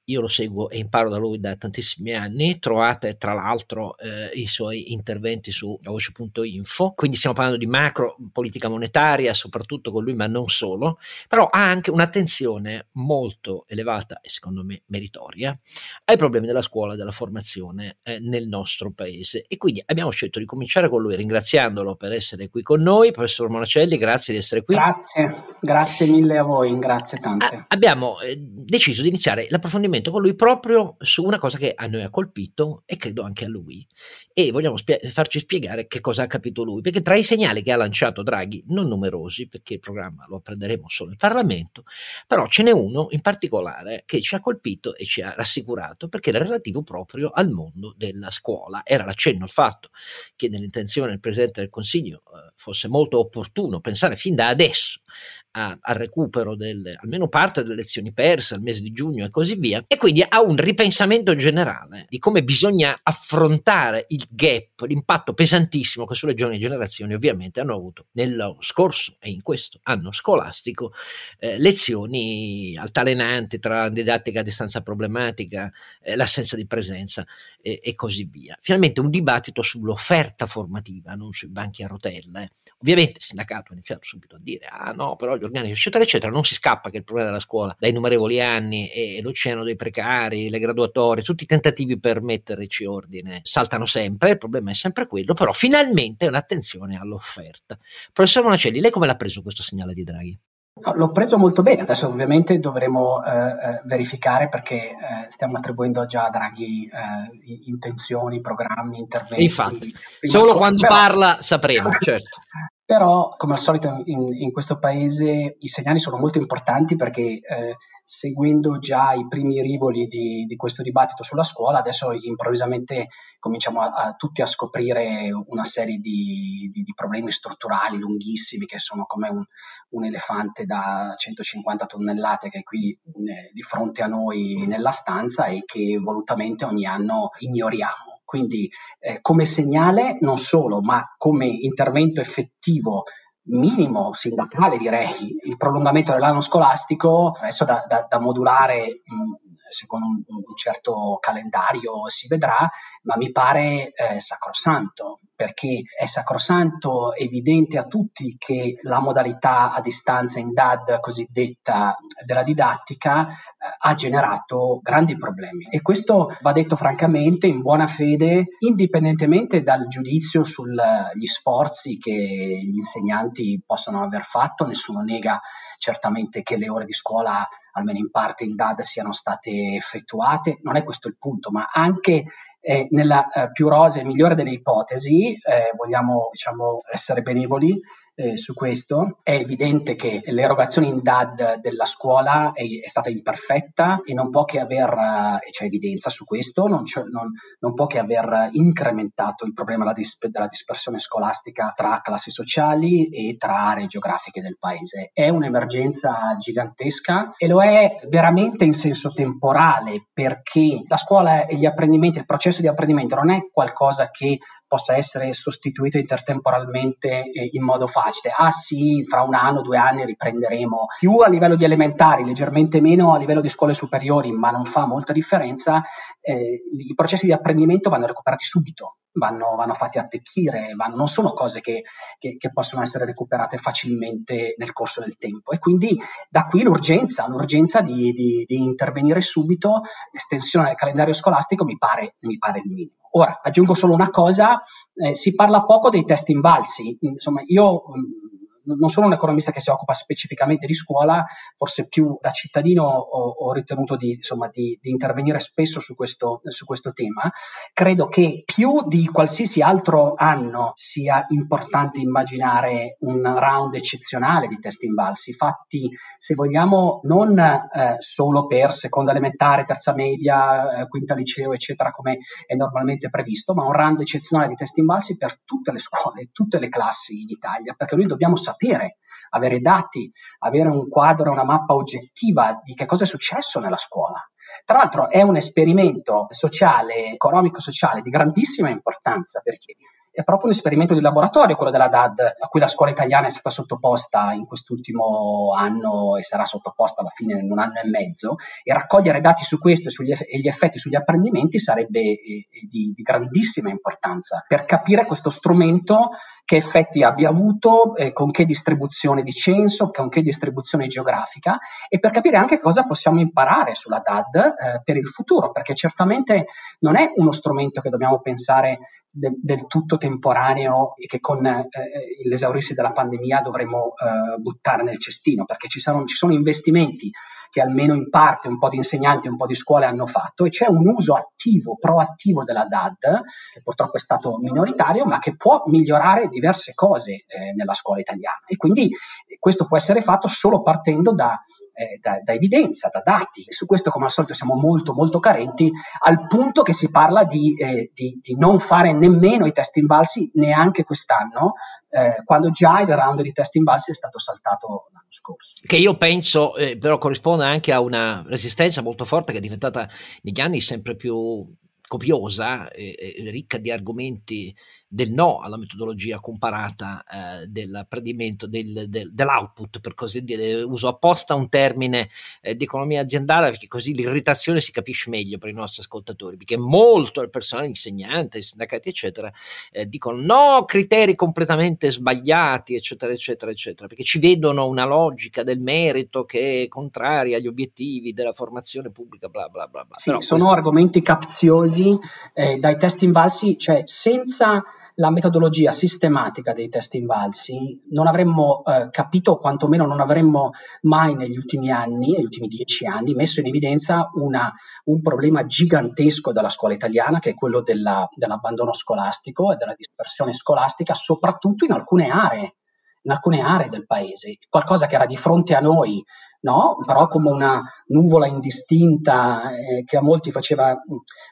Io lo seguo e imparo da lui da tantissimi anni. Trovate tra l'altro eh, i suoi interventi su voce.info. Quindi stiamo parlando di macro politica monetaria, soprattutto con lui, ma non solo. Però ha anche un'attenzione attenzione molto elevata e secondo me meritoria ai problemi della scuola e della formazione eh, nel nostro paese. E quindi abbiamo scelto di cominciare con lui ringraziandolo per essere qui con noi. Professor Monacelli, grazie di essere qui. Grazie, grazie mille a voi, grazie tante. A- abbiamo eh, deciso di iniziare l'approfondimento con lui proprio su una cosa che a noi ha colpito e credo anche a lui. E vogliamo spie- farci spiegare che cosa ha capito lui, perché tra i segnali che ha lanciato Draghi, non numerosi, perché il programma lo apprenderemo solo in Parlamento, però però ce n'è uno in particolare che ci ha colpito e ci ha rassicurato perché era relativo proprio al mondo della scuola. Era l'accenno al fatto che nell'intenzione del Presidente del Consiglio eh, fosse molto opportuno pensare fin da adesso a, al recupero del, almeno parte delle lezioni perse al mese di giugno e così via, e quindi a un ripensamento generale di come bisogna affrontare il gap, l'impatto pesantissimo che sulle giovani generazioni ovviamente hanno avuto nello scorso e in questo anno scolastico eh, lezioni altalenanti tra didattica a distanza problematica, eh, l'assenza di presenza eh, e così via. Finalmente un dibattito sull'offerta formativa, non sui banchi a rotelle. Ovviamente il sindacato ha iniziato subito a dire, ah no, però gli organici, eccetera, eccetera, non si scappa che il problema della scuola, da innumerevoli anni, e l'oceano dei precari, le graduatorie, tutti i tentativi per metterci ordine saltano sempre, il problema è sempre quello, però finalmente un'attenzione all'offerta. Professor Monacelli, lei come l'ha preso questo segnale di Draghi? No, l'ho preso molto bene, adesso ovviamente dovremo eh, eh verificare perché eh, stiamo attribuendo già a Draghi eh, intenzioni, programmi, interventi. Infatti, solo quando però, parla sapremo, (laughs) certo. Però, come al solito in, in, questo paese, i segnali sono molto importanti perché eh, seguendo già i primi rivoli di, di, questo dibattito sulla scuola, adesso improvvisamente cominciamo a, a tutti a scoprire una serie di, di, di, problemi strutturali lunghissimi che sono come un, un, elefante da 150 tonnellate che è qui eh, di fronte a noi nella stanza e che volutamente ogni anno ignoriamo. Quindi eh, come segnale non solo, ma come intervento effettivo minimo sindacale direi il prolungamento dell'anno scolastico adesso da, da, da modulare mh, secondo un, un, certo calendario si vedrà ma mi pare eh, sacrosanto perché è sacrosanto, evidente a tutti che la modalità a distanza in DAD cosiddetta della didattica eh, ha generato grandi problemi. E questo va detto francamente in buona fede, indipendentemente dal giudizio sugli sforzi che gli insegnanti possono aver fatto, nessuno nega certamente che le ore di scuola, almeno in parte in DAD, siano state effettuate, non è questo il punto, ma anche eh, nella eh, più rosea e migliore delle ipotesi, eh, vogliamo diciamo, essere benevoli, eh, su questo. È evidente che l'erogazione in DAD della scuola è, è stata imperfetta e non può che aver, e c'è evidenza su questo, non, non, non, può che aver incrementato il problema della, dis- della dispersione scolastica tra classi sociali e tra aree geografiche del paese. È un'emergenza gigantesca e lo è veramente in senso temporale perché la scuola e gli apprendimenti, il processo di apprendimento non è qualcosa che possa essere sostituito intertemporalmente eh, in modo facile. Ah sì, fra un anno, due anni riprenderemo più a livello di elementari, leggermente meno a livello di scuole superiori, ma non fa molta differenza. Eh, I processi di apprendimento vanno recuperati subito vanno, vanno fatti attecchire, vanno, non sono cose che, che, che, possono essere recuperate facilmente nel corso del tempo. E quindi da qui l'urgenza, l'urgenza di, di, di intervenire subito, l'estensione del calendario scolastico mi pare, mi pare il minimo. Ora, aggiungo solo una cosa, eh, si parla poco dei test invalsi, insomma io non sono un economista che si occupa specificamente di scuola, forse più da cittadino ho, ho ritenuto di, insomma, di, di, intervenire spesso su questo, su questo tema. Credo che più di qualsiasi altro anno sia importante immaginare un round eccezionale di test invalsi, fatti, se vogliamo, non eh, solo per seconda elementare, terza media, eh, quinta liceo, eccetera, come è normalmente previsto, ma un round eccezionale di test invalsi per tutte le scuole, tutte le classi in Italia, perché noi dobbiamo sapere sapere, avere dati, avere un quadro, una mappa oggettiva di che cosa è successo nella scuola. Tra l'altro è un esperimento sociale, economico-sociale di grandissima importanza perché è proprio un esperimento di laboratorio quello della DAD a cui la scuola italiana è stata sottoposta in quest'ultimo anno e sarà sottoposta alla fine in un anno e mezzo. E raccogliere dati su questo eff- e gli effetti sugli apprendimenti sarebbe eh, di, di, grandissima importanza per capire questo strumento che effetti abbia avuto, eh, con che distribuzione di censo, con che distribuzione geografica e per capire anche cosa possiamo imparare sulla DAD eh, per il futuro perché certamente non è uno strumento che dobbiamo pensare de- del tutto temporaneo e che con eh, l'esaurirsi della pandemia dovremo eh, buttare nel cestino, perché ci sono, ci sono, investimenti che almeno in parte un po' di insegnanti un po' di scuole hanno fatto e c'è un uso attivo, proattivo della DAD, che purtroppo è stato minoritario, ma che può migliorare diverse cose eh, nella scuola italiana. E quindi questo può essere fatto solo partendo da eh, da, da, evidenza, da dati. E su questo, come al solito, siamo molto, molto carenti, al punto che si parla di, eh, di, di non fare nemmeno i test invalsi neanche quest'anno, eh, quando già il round di test invalsi è stato saltato l'anno scorso. Che io penso eh, però corrisponde anche a una resistenza molto forte che è diventata negli anni sempre più copiosa e, e ricca di argomenti del no alla metodologia comparata eh, dell'apprendimento del, del, dell'output, per così dire. Uso apposta un termine eh, di economia aziendale perché così l'irritazione si capisce meglio per i nostri ascoltatori, perché molto il personale insegnante, i sindacati, eccetera, eh, dicono no, criteri completamente sbagliati, eccetera, eccetera, eccetera, perché ci vedono una logica del merito che è contraria agli obiettivi della formazione pubblica, bla bla bla. bla. Sì, Però sono questo... argomenti capziosi eh, dai test invalsi, cioè senza la metodologia sistematica dei test invalsi non avremmo eh, capito, o quantomeno non avremmo mai negli ultimi anni, negli ultimi dieci anni, messo in evidenza una, un problema gigantesco della scuola italiana, che è quello della, dell'abbandono scolastico e della dispersione scolastica, soprattutto in alcune aree, in alcune aree del paese, qualcosa che era di fronte a noi no? però come una nuvola indistinta eh, che a molti faceva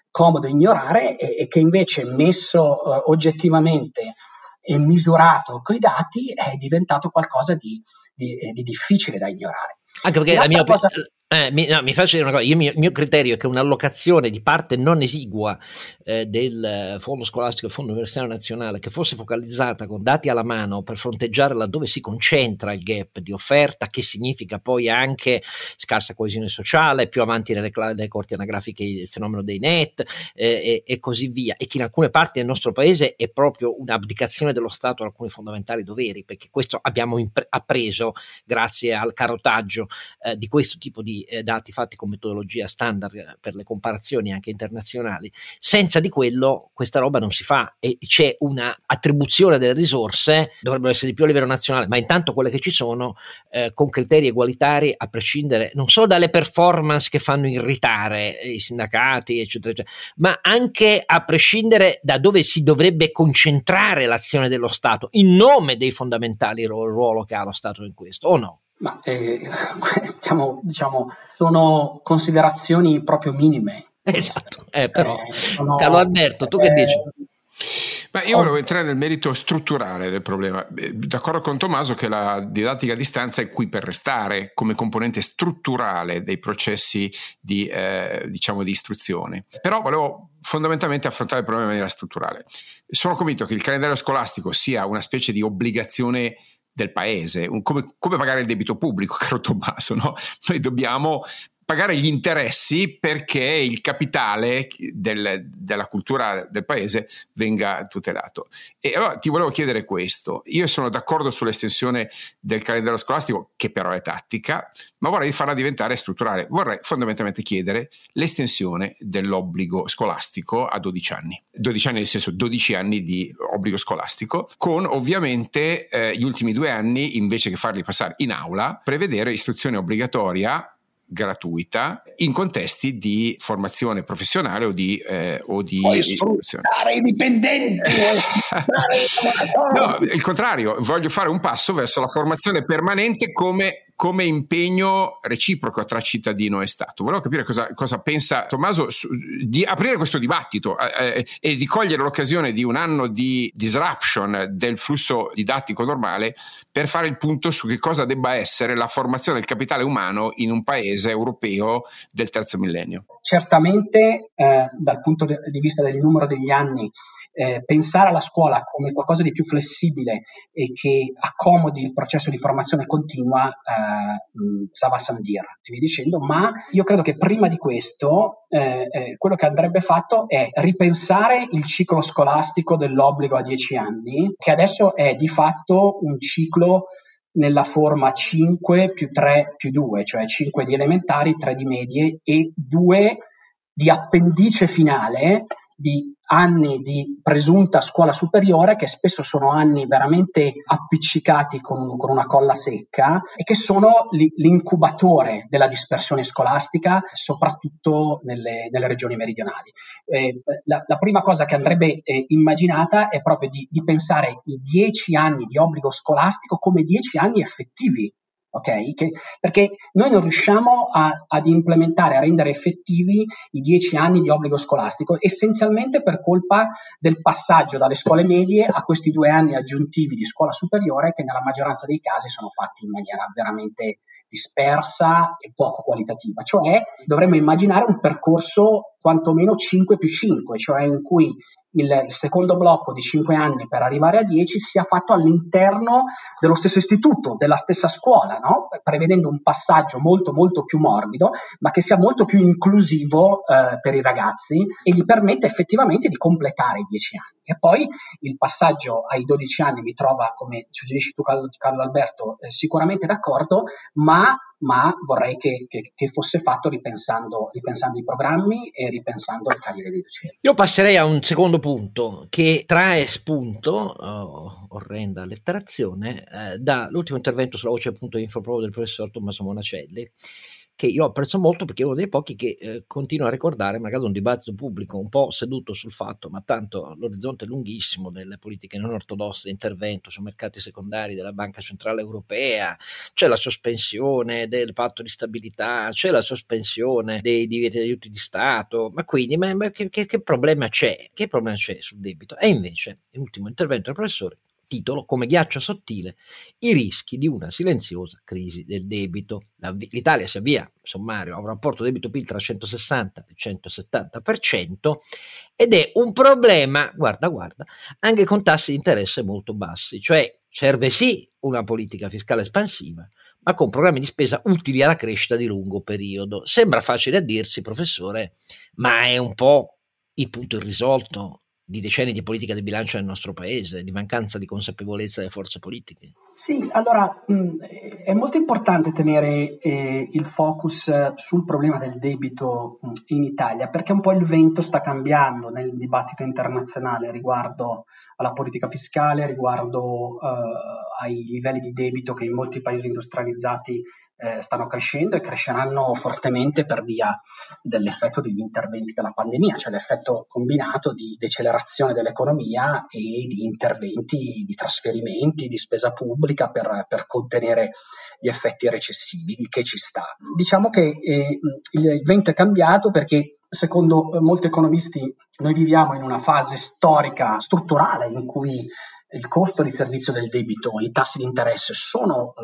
comodo ignorare e, e che invece messo eh, oggettivamente e misurato con i dati è diventato qualcosa di, di, eh, di difficile da ignorare. Anche perché la mia, cosa... Eh, mi, no, mi, faccio dire una cosa, il mio, mio, criterio è che un'allocazione di parte non esigua eh, del fondo scolastico e fondo universitario nazionale che fosse focalizzata con dati alla mano per fronteggiare laddove si concentra il gap di offerta, che significa poi anche scarsa coesione sociale, più avanti nelle, nelle corti anagrafiche il fenomeno dei net eh, e, e, così via, e che in alcune parti del nostro paese è proprio un'abdicazione dello Stato a alcuni fondamentali doveri, perché questo abbiamo impre- appreso grazie al carotaggio eh, di questo tipo di eh, dati fatti con metodologia standard per le comparazioni anche internazionali. Senza di quello questa roba non si fa e c'è una attribuzione delle risorse, dovrebbero essere di più a livello nazionale, ma intanto quelle che ci sono eh, con criteri egualitari a prescindere non solo dalle performance che fanno irritare i sindacati, eccetera, eccetera, ma anche a prescindere da dove si dovrebbe concentrare l'azione dello Stato in nome dei fondamentali ru- ruolo che ha lo Stato in questo, o no? Ma eh, (laughs) stiamo, diciamo, sono considerazioni proprio minime. Esatto, eh, però, eh, sono, Carlo Alberto, tu che eh, dici? Ma io volevo entrare nel merito strutturale del problema. D'accordo con Tommaso che la didattica a distanza è qui per restare come componente strutturale dei processi di, eh, diciamo, di istruzione. Però volevo fondamentalmente affrontare il problema in maniera strutturale. Sono convinto che il calendario scolastico sia una specie di obbligazione del paese, come, come, pagare il debito pubblico, (laughs) caro Tommaso, no? Noi dobbiamo pagare gli interessi perché il capitale del, della cultura del paese venga tutelato. E allora ti volevo chiedere questo. Io sono d'accordo sull'estensione del calendario scolastico, che però è tattica, ma vorrei farla diventare strutturale. Vorrei fondamentalmente chiedere l'estensione dell'obbligo scolastico a 12 anni. 12 anni nel senso 12 anni di obbligo scolastico, con ovviamente eh, gli ultimi due anni, invece che farli passare in aula, prevedere istruzione obbligatoria gratuita in contesti di formazione professionale o di, eh, o di istruzione. i dipendenti (laughs) no, il contrario voglio fare un passo verso la formazione permanente come come impegno reciproco tra cittadino e Stato. Volevo capire cosa, cosa pensa Tommaso su, di aprire questo dibattito eh, eh, e di cogliere l'occasione di un anno di disruption del flusso didattico normale per fare il punto su che cosa debba essere la formazione del capitale umano in un paese europeo del terzo millennio. Certamente eh, dal punto di vista del numero degli anni eh, pensare alla scuola come qualcosa di più flessibile e che accomodi il processo di formazione continua, eh, Sava Sandir. E via dicendo, ma io credo che prima di questo eh, eh, quello che andrebbe fatto è ripensare il ciclo scolastico dell'obbligo a 10 anni, che adesso è di fatto un ciclo nella forma 5 più 3 più 2, cioè 5 di elementari, 3 di medie e 2 di appendice finale di anni di presunta scuola superiore che spesso sono anni veramente appiccicati con, con una colla secca e che sono li, l'incubatore della dispersione scolastica, soprattutto nelle, nelle regioni meridionali. Eh, la, la, prima cosa che andrebbe eh, immaginata è proprio di, di pensare i dieci anni di obbligo scolastico come dieci anni effettivi ok? Che, perché noi non riusciamo a, ad implementare, a rendere effettivi i dieci anni di obbligo scolastico, essenzialmente per colpa del passaggio dalle scuole medie a questi due anni aggiuntivi di scuola superiore che nella maggioranza dei casi sono fatti in maniera veramente dispersa e poco qualitativa. Cioè dovremmo immaginare un percorso quantomeno 5 più 5, cioè in cui il, secondo blocco di 5 anni per arrivare a 10 sia fatto all'interno dello stesso istituto, della stessa scuola, no? prevedendo un passaggio molto molto più morbido, ma che sia molto più inclusivo eh, per i ragazzi e gli permette effettivamente di completare i 10 anni. E poi il passaggio ai 12 anni mi trova, come suggerisci tu Carlo, Carlo Alberto, eh, sicuramente d'accordo, ma ma vorrei che, che, che fosse fatto ripensando, ripensando, i programmi e ripensando le carriere dei docenti. Io passerei a un secondo punto che trae spunto, oh, orrenda letterazione, eh, dall'ultimo intervento sulla voce.info proprio del professor Tommaso Monacelli che io apprezzo molto perché è uno dei pochi che eh, continua a ricordare magari un dibattito pubblico un po' seduto sul fatto, ma tanto l'orizzonte lunghissimo delle politiche non ortodosse di intervento sui mercati secondari della Banca Centrale Europea, c'è la sospensione del patto di stabilità, c'è la sospensione dei divieti di aiuti di Stato, ma quindi ma, ma che, che, che problema c'è? Che problema c'è sul debito? E invece, l'ultimo intervento del professore titolo come ghiaccio sottile i rischi di una silenziosa crisi del debito. L'Italia si avvia, sommario, a un rapporto debito-PIL tra 160 e 170% ed è un problema, guarda, guarda, anche con tassi di interesse molto bassi, cioè serve sì una politica fiscale espansiva, ma con programmi di spesa utili alla crescita di lungo periodo. Sembra facile a dirsi, professore, ma è un po' il punto irrisolto di decenni di politica di bilancio nel nostro paese, di mancanza di consapevolezza delle forze politiche? Sì, allora mh, è molto importante tenere eh, il focus sul problema del debito mh, in Italia perché un po' il vento sta cambiando nel dibattito internazionale riguardo alla politica fiscale, riguardo eh, ai livelli di debito che in molti paesi industrializzati eh, stanno crescendo e cresceranno fortemente per via dell'effetto degli interventi della pandemia, cioè l'effetto combinato di decelerazione dell'economia e di interventi di trasferimenti, di spesa pubblica per, per contenere gli effetti recessivi, il che ci sta. Diciamo che eh, il vento è cambiato perché secondo molti economisti noi viviamo in una fase storica strutturale in cui il costo di servizio del debito, i tassi di interesse sono eh,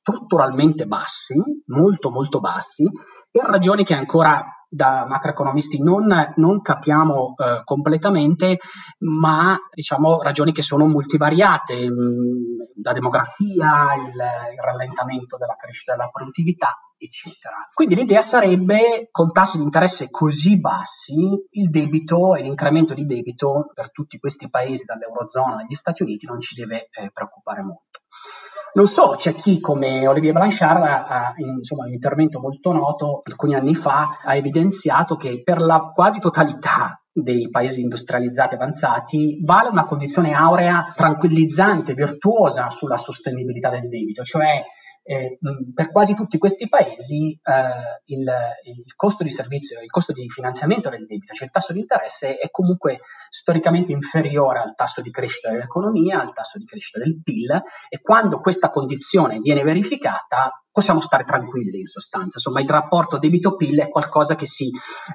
strutturalmente bassi, molto molto bassi, per ragioni che ancora da macroeconomisti non, non capiamo eh, completamente, ma diciamo ragioni che sono multivariate, mh, mm, la demografia, il, il rallentamento della crescita della produttività, eccetera. Quindi l'idea sarebbe, con tassi di interesse così bassi, il debito e l'incremento di debito per tutti questi paesi dall'Eurozona agli Stati Uniti non ci deve eh, preoccupare molto. Non so, c'è chi come Olivier Blanchard ha, insomma, un intervento molto noto alcuni anni fa ha evidenziato che per la quasi totalità dei paesi industrializzati avanzati vale una condizione aurea tranquillizzante, virtuosa sulla sostenibilità del debito, cioè eh, per quasi tutti questi paesi eh, il, il, costo di servizio, il costo di finanziamento del debito, cioè il tasso di interesse, è comunque storicamente inferiore al tasso di crescita dell'economia, al tasso di crescita del PIL e quando questa condizione viene verificata possiamo stare tranquilli in sostanza. Insomma, il rapporto debito-PIL è qualcosa che, si,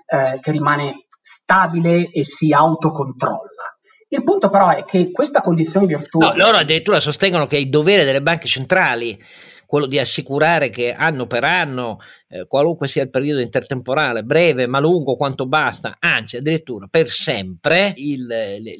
eh, che rimane stabile e si autocontrolla. Il punto però è che questa condizione virtuosa... No, loro addirittura sostengono che è il dovere delle banche centrali quello di assicurare che anno per anno eh, qualunque sia il periodo intertemporale, breve ma lungo quanto basta, anzi addirittura per sempre, il,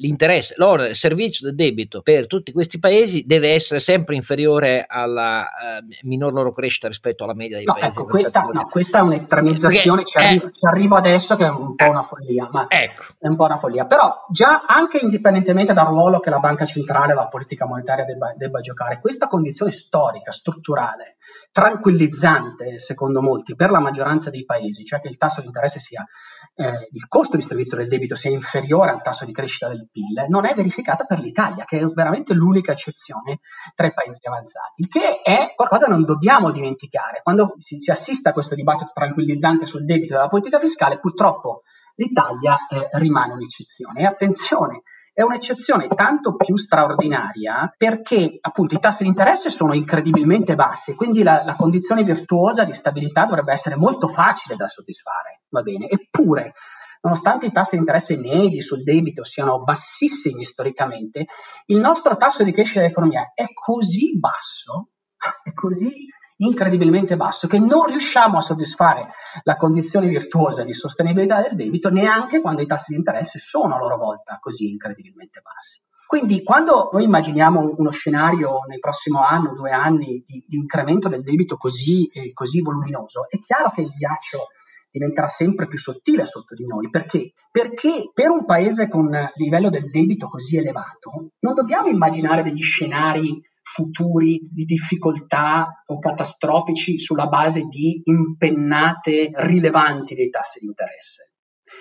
l'interesse, l'ora, il servizio del debito per tutti questi paesi deve essere sempre inferiore alla uh, minor loro crescita rispetto alla media dei no, paesi. Ecco, questa, no, questa, è un'estremizzazione, Perché, ci, arrivo, eh, ci, arrivo, adesso che è un po' eh, una follia, ma ecco. è un po' una follia, però già anche indipendentemente dal ruolo che la banca centrale, la politica monetaria debba, debba giocare, questa condizione storica, strutturale, tranquillizzante secondo molti per la maggioranza dei paesi, cioè che il tasso di interesse sia eh, il costo di servizio del debito sia inferiore al tasso di crescita del PIL, non è verificata per l'Italia, che è veramente l'unica eccezione tra i paesi avanzati, che è qualcosa che non dobbiamo dimenticare. Quando si, si assiste a questo dibattito tranquillizzante sul debito della politica fiscale, purtroppo l'Italia eh, rimane un'eccezione. E attenzione, è un'eccezione tanto più straordinaria perché appunto i tassi di interesse sono incredibilmente bassi, quindi la, la condizione virtuosa di stabilità dovrebbe essere molto facile da soddisfare, va bene? Eppure, nonostante i tassi di interesse medi sul debito siano bassissimi storicamente, il nostro tasso di crescita dell'economia è così basso, (laughs) è così incredibilmente basso che non riusciamo a soddisfare la condizione virtuosa di sostenibilità del debito neanche quando i tassi di interesse sono a loro volta così incredibilmente bassi. Quindi quando noi immaginiamo uno scenario nel prossimo anno, due anni di, di incremento del debito così, eh, così voluminoso, è chiaro che il ghiaccio diventerà sempre più sottile sotto di noi. Perché? Perché per un paese con livello del debito così elevato non dobbiamo immaginare degli scenari futuri di difficoltà o catastrofici sulla base di impennate rilevanti dei tassi di interesse.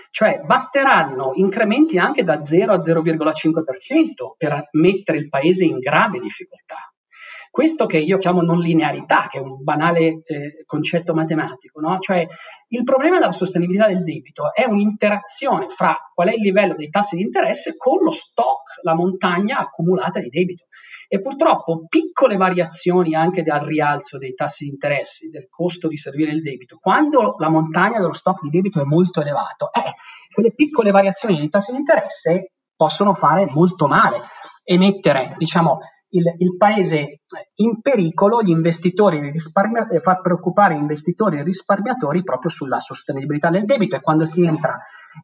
Cioè basteranno incrementi anche da 0 a 0,5% per mettere il paese in grave difficoltà. Questo che io chiamo non linearità, che è un banale eh, concetto matematico, no? cioè il problema della sostenibilità del debito è un'interazione fra qual è il livello dei tassi di interesse con lo stock, la montagna accumulata di debito e purtroppo piccole variazioni anche dal rialzo dei tassi di interesse, del costo di servire il debito, quando la montagna dello stock di debito è molto elevato, eh, quelle piccole variazioni dei tassi di interesse possono fare molto male e mettere, diciamo, il, il, paese in pericolo, gli investitori, e far preoccupare investitori e risparmiatori proprio sulla sostenibilità del debito e quando si entra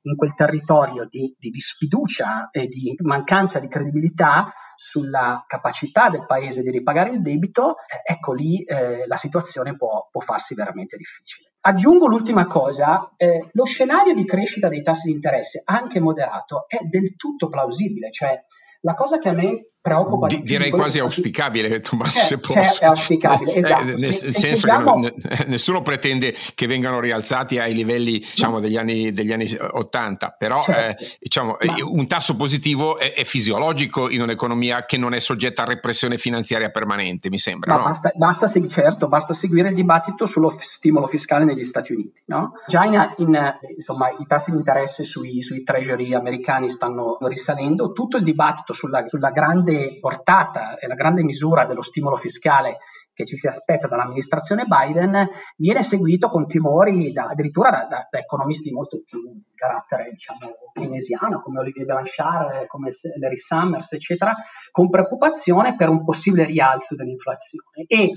in quel territorio di, di, di sfiducia e di mancanza di credibilità sulla capacità del paese di ripagare il debito, eh, ecco lì eh, la situazione può, può, farsi veramente difficile. Aggiungo l'ultima cosa, eh, lo scenario di crescita dei tassi di interesse, anche moderato, è del tutto plausibile, cioè la cosa che a me preoccupa di, direi quasi auspicabile (laughs) Tommaso eh, se posso è auspicabile eh, esatto nel se, senso se chiediamo... che nessuno pretende che vengano rialzati ai livelli diciamo degli anni, degli anni 80 però certo. eh, diciamo, Ma... un tasso positivo è, è, fisiologico in un'economia che non è soggetta a repressione finanziaria permanente mi sembra Ma no? basta, basta, certo, basta seguire il dibattito sullo stimolo fiscale negli Stati Uniti no? già in, in, insomma i tassi di interesse sui, sui treasury americani stanno risalendo tutto il dibattito sulla, sulla grande portata e la grande misura dello stimolo fiscale che ci si aspetta dall'amministrazione Biden viene seguito con timori da, addirittura da, da, da, economisti molto più di carattere diciamo, keynesiano come Olivier Blanchard, come Larry Summers, eccetera, con preoccupazione per un possibile rialzo dell'inflazione. E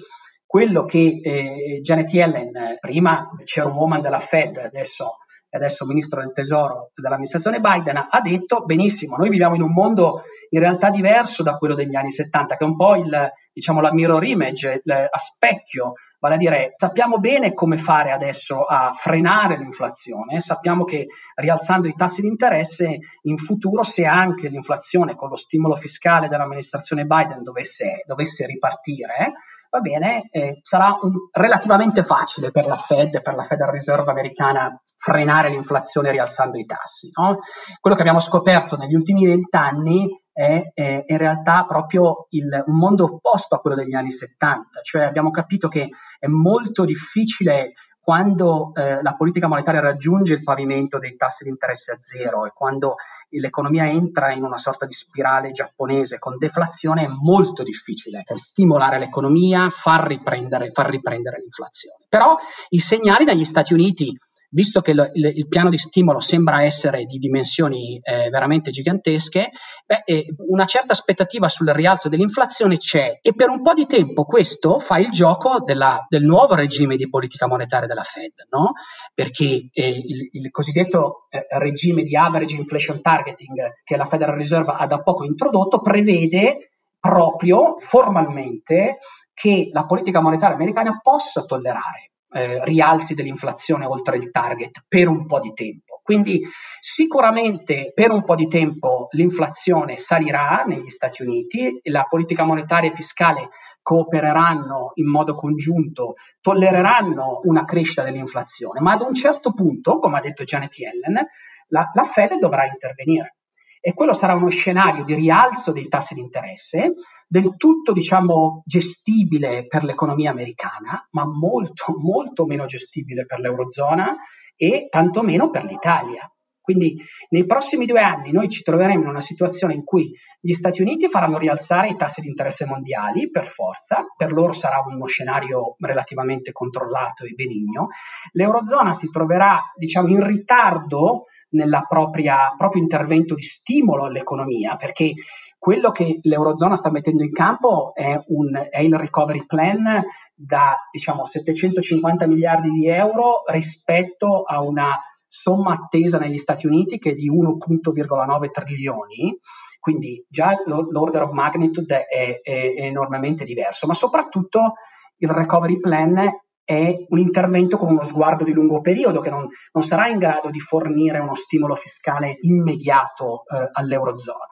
quello che eh, Janet Yellen, prima chairwoman della Fed, adesso adesso ministro del tesoro dell'amministrazione Biden, ha detto benissimo, noi viviamo in un mondo in realtà diverso da quello degli anni 70, che è un po' il, diciamo, la mirror image, il, a specchio, vale a dire sappiamo bene come fare adesso a frenare l'inflazione, sappiamo che rialzando i tassi di interesse in futuro se anche l'inflazione con lo stimolo fiscale dell'amministrazione Biden dovesse, dovesse ripartire, va bene, eh, sarà un, relativamente facile per la Fed, per la Federal Reserve americana, frenare l'inflazione rialzando i tassi. No? Quello che abbiamo scoperto negli ultimi vent'anni è, è, in realtà proprio il, un mondo opposto a quello degli anni 70, cioè abbiamo capito che è molto difficile quando eh, la politica monetaria raggiunge il pavimento dei tassi di interesse a zero e quando l'economia entra in una sorta di spirale giapponese con deflazione, è molto difficile stimolare l'economia, far riprendere, far riprendere l'inflazione. Però i segnali dagli Stati Uniti visto che il, il, il, piano di stimolo sembra essere di dimensioni eh, veramente gigantesche, beh, eh, una certa aspettativa sul rialzo dell'inflazione c'è e per un po' di tempo questo fa il gioco della, del nuovo regime di politica monetaria della Fed, no? perché eh, il, il, cosiddetto eh, regime di average inflation targeting che la Federal Reserve ha da poco introdotto prevede proprio formalmente che la politica monetaria americana possa tollerare eh, rialzi dell'inflazione oltre il target per un po' di tempo. Quindi sicuramente per un po' di tempo l'inflazione salirà negli Stati Uniti, la politica monetaria e fiscale coopereranno in modo congiunto, tollereranno una crescita dell'inflazione, ma ad un certo punto, come ha detto Janet Yellen, la, la Fed dovrà intervenire e quello sarà uno scenario di rialzo dei tassi di interesse, del tutto diciamo gestibile per l'economia americana, ma molto molto meno gestibile per l'Eurozona e tantomeno per l'Italia. Quindi nei prossimi due anni noi ci troveremo in una situazione in cui gli Stati Uniti faranno rialzare i tassi di interesse mondiali per forza, per loro sarà uno scenario relativamente controllato e benigno, l'Eurozona si troverà diciamo in ritardo nel proprio intervento di stimolo all'economia perché quello che l'Eurozona sta mettendo in campo è, un, è, il recovery plan da diciamo, 750 miliardi di euro rispetto a una somma attesa negli Stati Uniti che è di 1,9 trilioni, quindi già l'order of magnitude è, è, è enormemente diverso, ma soprattutto il recovery plan è un intervento con uno sguardo di lungo periodo che non, non sarà in grado di fornire uno stimolo fiscale immediato eh, all'Eurozona.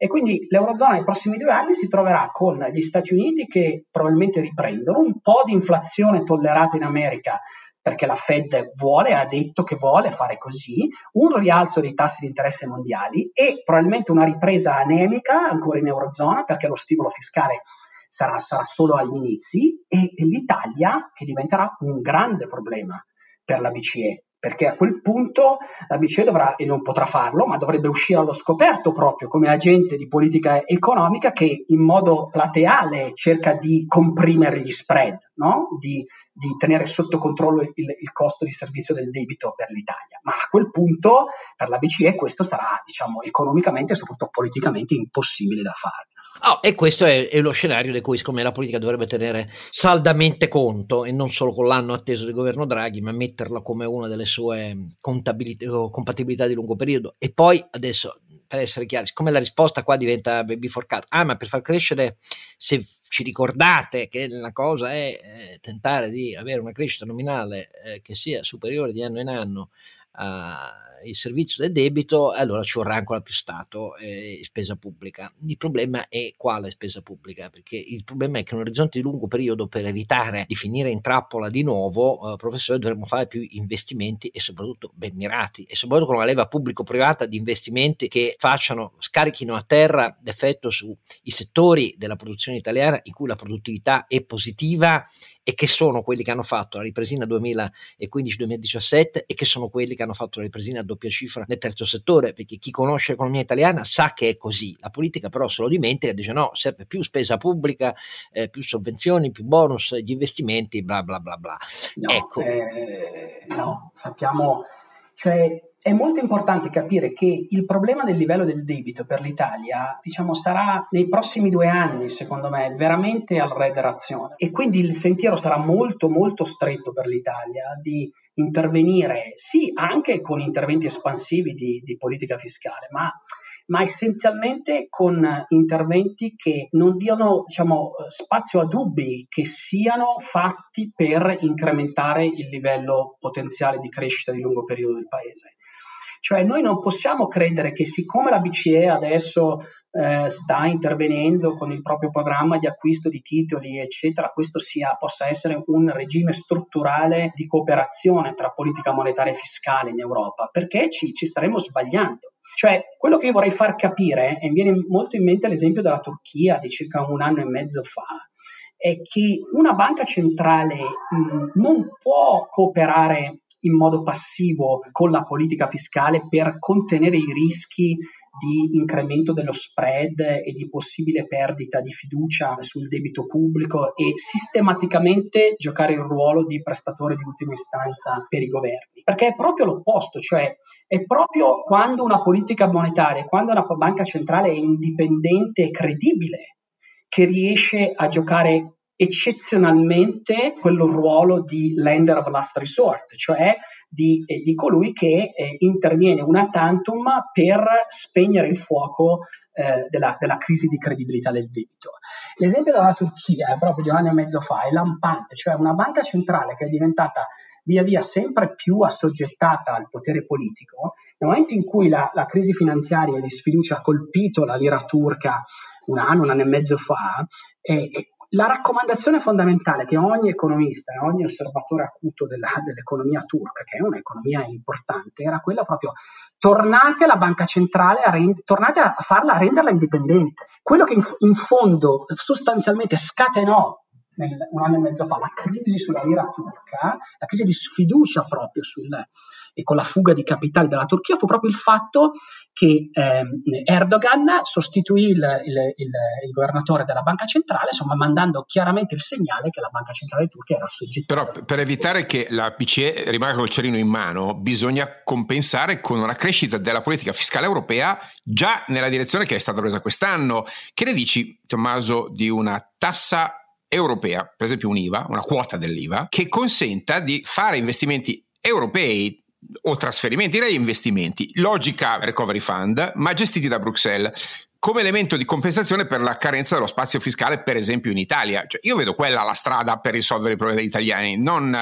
E quindi l'Eurozona nei prossimi due anni si troverà con gli Stati Uniti che probabilmente riprendono, un po' di inflazione tollerata in America perché la Fed vuole, ha detto che vuole fare così, un rialzo dei tassi di interesse mondiali e probabilmente una ripresa anemica ancora in Eurozona perché lo stimolo fiscale sarà, sarà solo agli inizi e, e l'Italia che diventerà un grande problema per la BCE perché a quel punto la BCE dovrà, e non potrà farlo, ma dovrebbe uscire allo scoperto proprio come agente di politica economica che in modo plateale cerca di comprimere gli spread, no? di, di, tenere sotto controllo il, il, costo di servizio del debito per l'Italia. Ma a quel punto per la BCE questo sarà diciamo, economicamente e soprattutto politicamente impossibile da fare. Oh, e questo è, è, lo scenario di cui, siccome la politica dovrebbe tenere saldamente conto e non solo con l'anno atteso del governo Draghi, ma metterla come una delle sue compatibilità di lungo periodo. E poi adesso, per essere chiari, siccome la risposta qua diventa biforcata, ah, ma per far crescere, se ci ricordate che la cosa è eh, tentare di avere una crescita nominale eh, che sia superiore di anno in anno il servizio del debito, allora ci vorrà ancora più Stato e spesa pubblica. Il problema è quale spesa pubblica? Perché il problema è che un orizzonte di lungo periodo, per evitare di finire in trappola di nuovo, eh, professore, dovremmo fare più investimenti e soprattutto ben mirati e soprattutto con una leva pubblico-privata di investimenti che facciano, scarichino a terra l'effetto sui settori della produzione italiana in cui la produttività è positiva e che sono quelli che hanno fatto la ripresina 2015-2017 e che sono quelli che hanno fatto la ripresina a doppia cifra nel terzo settore, perché chi conosce l'economia italiana sa che è così. La politica però se lo dimentica e dice no, serve più spesa pubblica, eh, più sovvenzioni, più bonus, gli investimenti, bla bla bla bla. No, ecco. Eh, no, sappiamo, cioè è molto importante capire che il problema del livello del debito per l'Italia, diciamo, sarà nei prossimi due anni, secondo me, veramente al rederazione. E quindi il sentiero sarà molto, molto stretto per l'Italia di intervenire, sì, anche con interventi espansivi di, di politica fiscale, ma ma essenzialmente con interventi che non diano diciamo, spazio a dubbi, che siano fatti per incrementare il livello potenziale di crescita di lungo periodo del Paese. Cioè noi non possiamo credere che siccome la BCE adesso eh, sta intervenendo con il proprio programma di acquisto di titoli, eccetera, questo sia, possa essere un regime strutturale di cooperazione tra politica monetaria e fiscale in Europa, perché ci, ci staremo sbagliando. Cioè, quello che io vorrei far capire, e mi viene molto in mente l'esempio della Turchia di circa un anno e mezzo fa, è che una banca centrale mh, non può cooperare in modo passivo con la politica fiscale per contenere i rischi di incremento dello spread e di possibile perdita di fiducia sul debito pubblico e sistematicamente giocare il ruolo di prestatore di ultima istanza per i governi. Perché è proprio l'opposto, cioè è proprio quando una politica monetaria, quando una banca centrale è indipendente e credibile che riesce a giocare eccezionalmente quello ruolo di lender of last resort, cioè di, eh, di colui che eh, interviene una tantum per spegnere il fuoco eh, della, della, crisi di credibilità del debito. L'esempio della Turchia, proprio di un anno e mezzo fa, è lampante, cioè una banca centrale che è diventata via via sempre più assoggettata al potere politico, nel momento in cui la, la crisi finanziaria di sfiducia ha colpito la lira turca un anno, un anno e mezzo fa, eh, la raccomandazione fondamentale che ogni economista e ogni osservatore acuto della, dell'economia turca, che è un'economia importante, era quella proprio tornate alla banca centrale, a rend- tornate a farla, a renderla indipendente. Quello che in, in fondo sostanzialmente scatenò nel, un anno e mezzo fa la crisi sulla lira turca, la crisi di sfiducia proprio sul, e con la fuga di capitali dalla Turchia fu proprio il fatto che ehm, Erdogan sostituì il, il, il, il, governatore della banca centrale, insomma mandando chiaramente il segnale che la banca centrale turca era soggettata. Però per evitare che la BCE rimanga col cerino in mano, bisogna compensare con una crescita della politica fiscale europea già nella direzione che è stata presa quest'anno. Che ne dici, Tommaso, di una tassa europea, per esempio un'IVA, una quota dell'IVA, che consenta di fare investimenti europei o trasferimenti, direi investimenti, logica recovery fund, ma gestiti da Bruxelles come elemento di compensazione per la carenza dello spazio fiscale, per esempio in Italia. Cioè, io vedo quella la strada per risolvere i problemi degli italiani, non,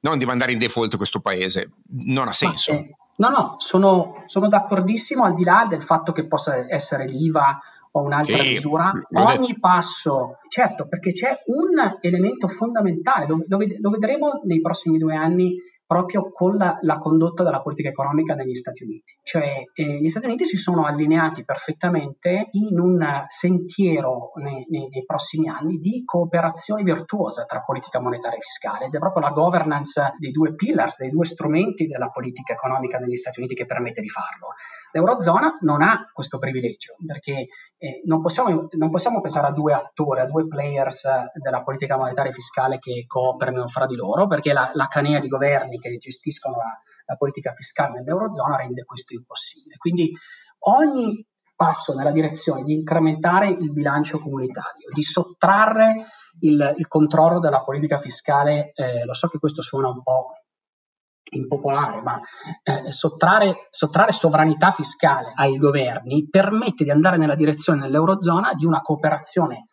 non di mandare in default questo paese. Non ha senso. Ma, eh, no, no, sono, sono, d'accordissimo al di là del fatto che possa essere l'IVA o un'altra sì, misura. Ogni passo, certo, perché c'è un elemento fondamentale, lo, lo, lo vedremo nei prossimi due anni proprio con la, la, condotta della politica economica negli Stati Uniti. Cioè eh, gli Stati Uniti si sono allineati perfettamente in un sentiero nei, nei, nei, prossimi anni di cooperazione virtuosa tra politica monetaria e fiscale ed è proprio la governance dei due pillars, dei due strumenti della politica economica negli Stati Uniti che permette di farlo. L'Eurozona non ha questo privilegio perché eh, non, possiamo, non, possiamo, pensare a due attori, a due players della politica monetaria e fiscale che cooperano fra di loro perché la, la canea di governi che gestiscono la, la politica fiscale nell'Eurozona rende questo impossibile. Quindi ogni passo nella direzione di incrementare il bilancio comunitario, di sottrarre il, il controllo della politica fiscale, eh, lo so che questo suona un po' impopolare, ma eh, sottrarre, sottrarre, sovranità fiscale ai governi permette di andare nella direzione dell'Eurozona di una cooperazione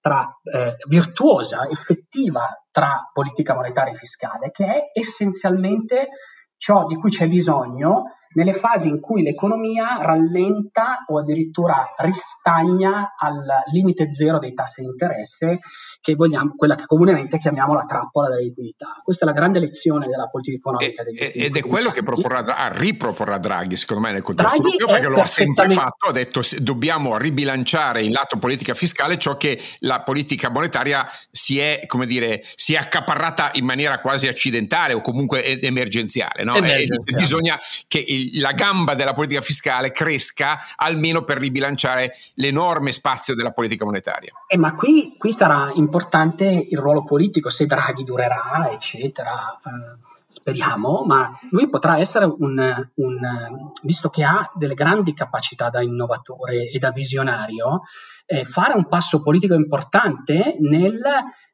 tra, eh, virtuosa, effettiva tra politica monetaria e fiscale, che è essenzialmente ciò di cui c'è bisogno nelle fasi in cui l'economia rallenta o addirittura ristagna al limite zero dei tassi di interesse, che vogliamo, quella che comunemente chiamiamo la trappola della liquidità. Questa è la grande lezione della politica economica. E, ed è quello che proporrà, ah, riproporrà Draghi, secondo me, nel contesto Draghi europeo, perché lo ha sempre fatto, ha detto dobbiamo ribilanciare in lato politica fiscale ciò che la politica monetaria si è, come dire, si è accaparrata in maniera quasi accidentale o comunque emergenziale. No? emergenziale. bisogna che il la gamba della politica fiscale cresca almeno per ribilanciare l'enorme spazio della politica monetaria. Eh, ma qui, qui, sarà importante il ruolo politico, se Draghi durerà, eccetera. Eh, speriamo, ma lui potrà essere un, un, visto che ha delle grandi capacità da innovatore e da visionario, eh, fare un passo politico importante nel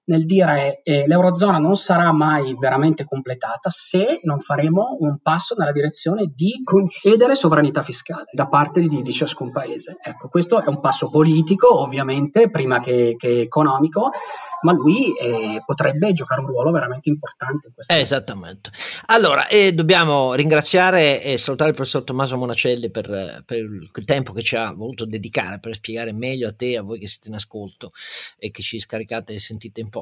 nel dire eh, l'Eurozona non sarà mai veramente completata se non faremo un passo nella direzione di concedere sovranità fiscale da parte di, di ciascun paese. Ecco, questo è un passo politico, ovviamente, prima che, che economico, ma lui eh, potrebbe giocare un ruolo veramente importante in eh, Esattamente. Allora, eh, dobbiamo ringraziare e salutare il professor Tommaso Monacelli per, per, il tempo che ci ha voluto dedicare per spiegare meglio a te, a voi che siete in ascolto e che ci scaricate e sentite in podcast,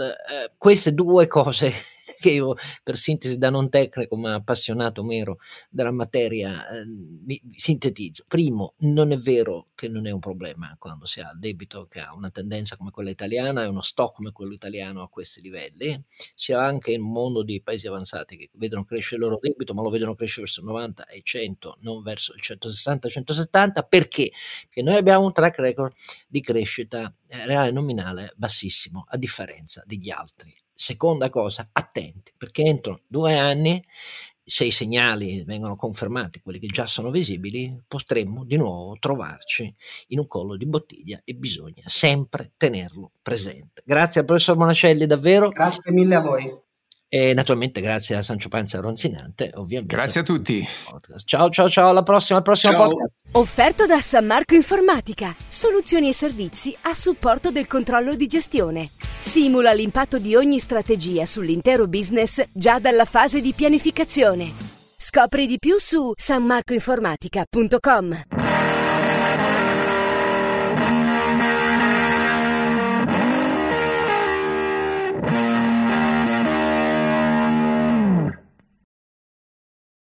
eh, queste due cose che io per sintesi da non tecnico ma appassionato mero della materia eh, mi sintetizzo. Primo, non è vero che non è un problema quando si ha il debito che ha una tendenza come quella italiana e uno stock come quello italiano a questi livelli, sia anche in un mondo di paesi avanzati che vedono crescere il loro debito ma lo vedono crescere verso il 90 e il 100, non verso il 160-170, perché? Perché noi abbiamo un track record di crescita eh, reale nominale bassissimo, a differenza degli altri Seconda cosa, attenti, perché entro due anni, se i segnali vengono confermati, quelli che già sono visibili, potremmo di nuovo trovarci in un collo di bottiglia e bisogna sempre tenerlo presente. Grazie al professor Monacelli, davvero. Grazie mille a voi. E naturalmente grazie a Sancio Panza Ronzinante, ovviamente. Grazie a tutti. Ciao ciao ciao, alla prossima, al prossimo ciao. podcast. Offerto da San Marco Informatica, soluzioni e servizi a supporto del controllo di gestione. Simula l'impatto di ogni strategia sull'intero business già dalla fase di pianificazione. Scopri di più su sanmarcoinformatica.com.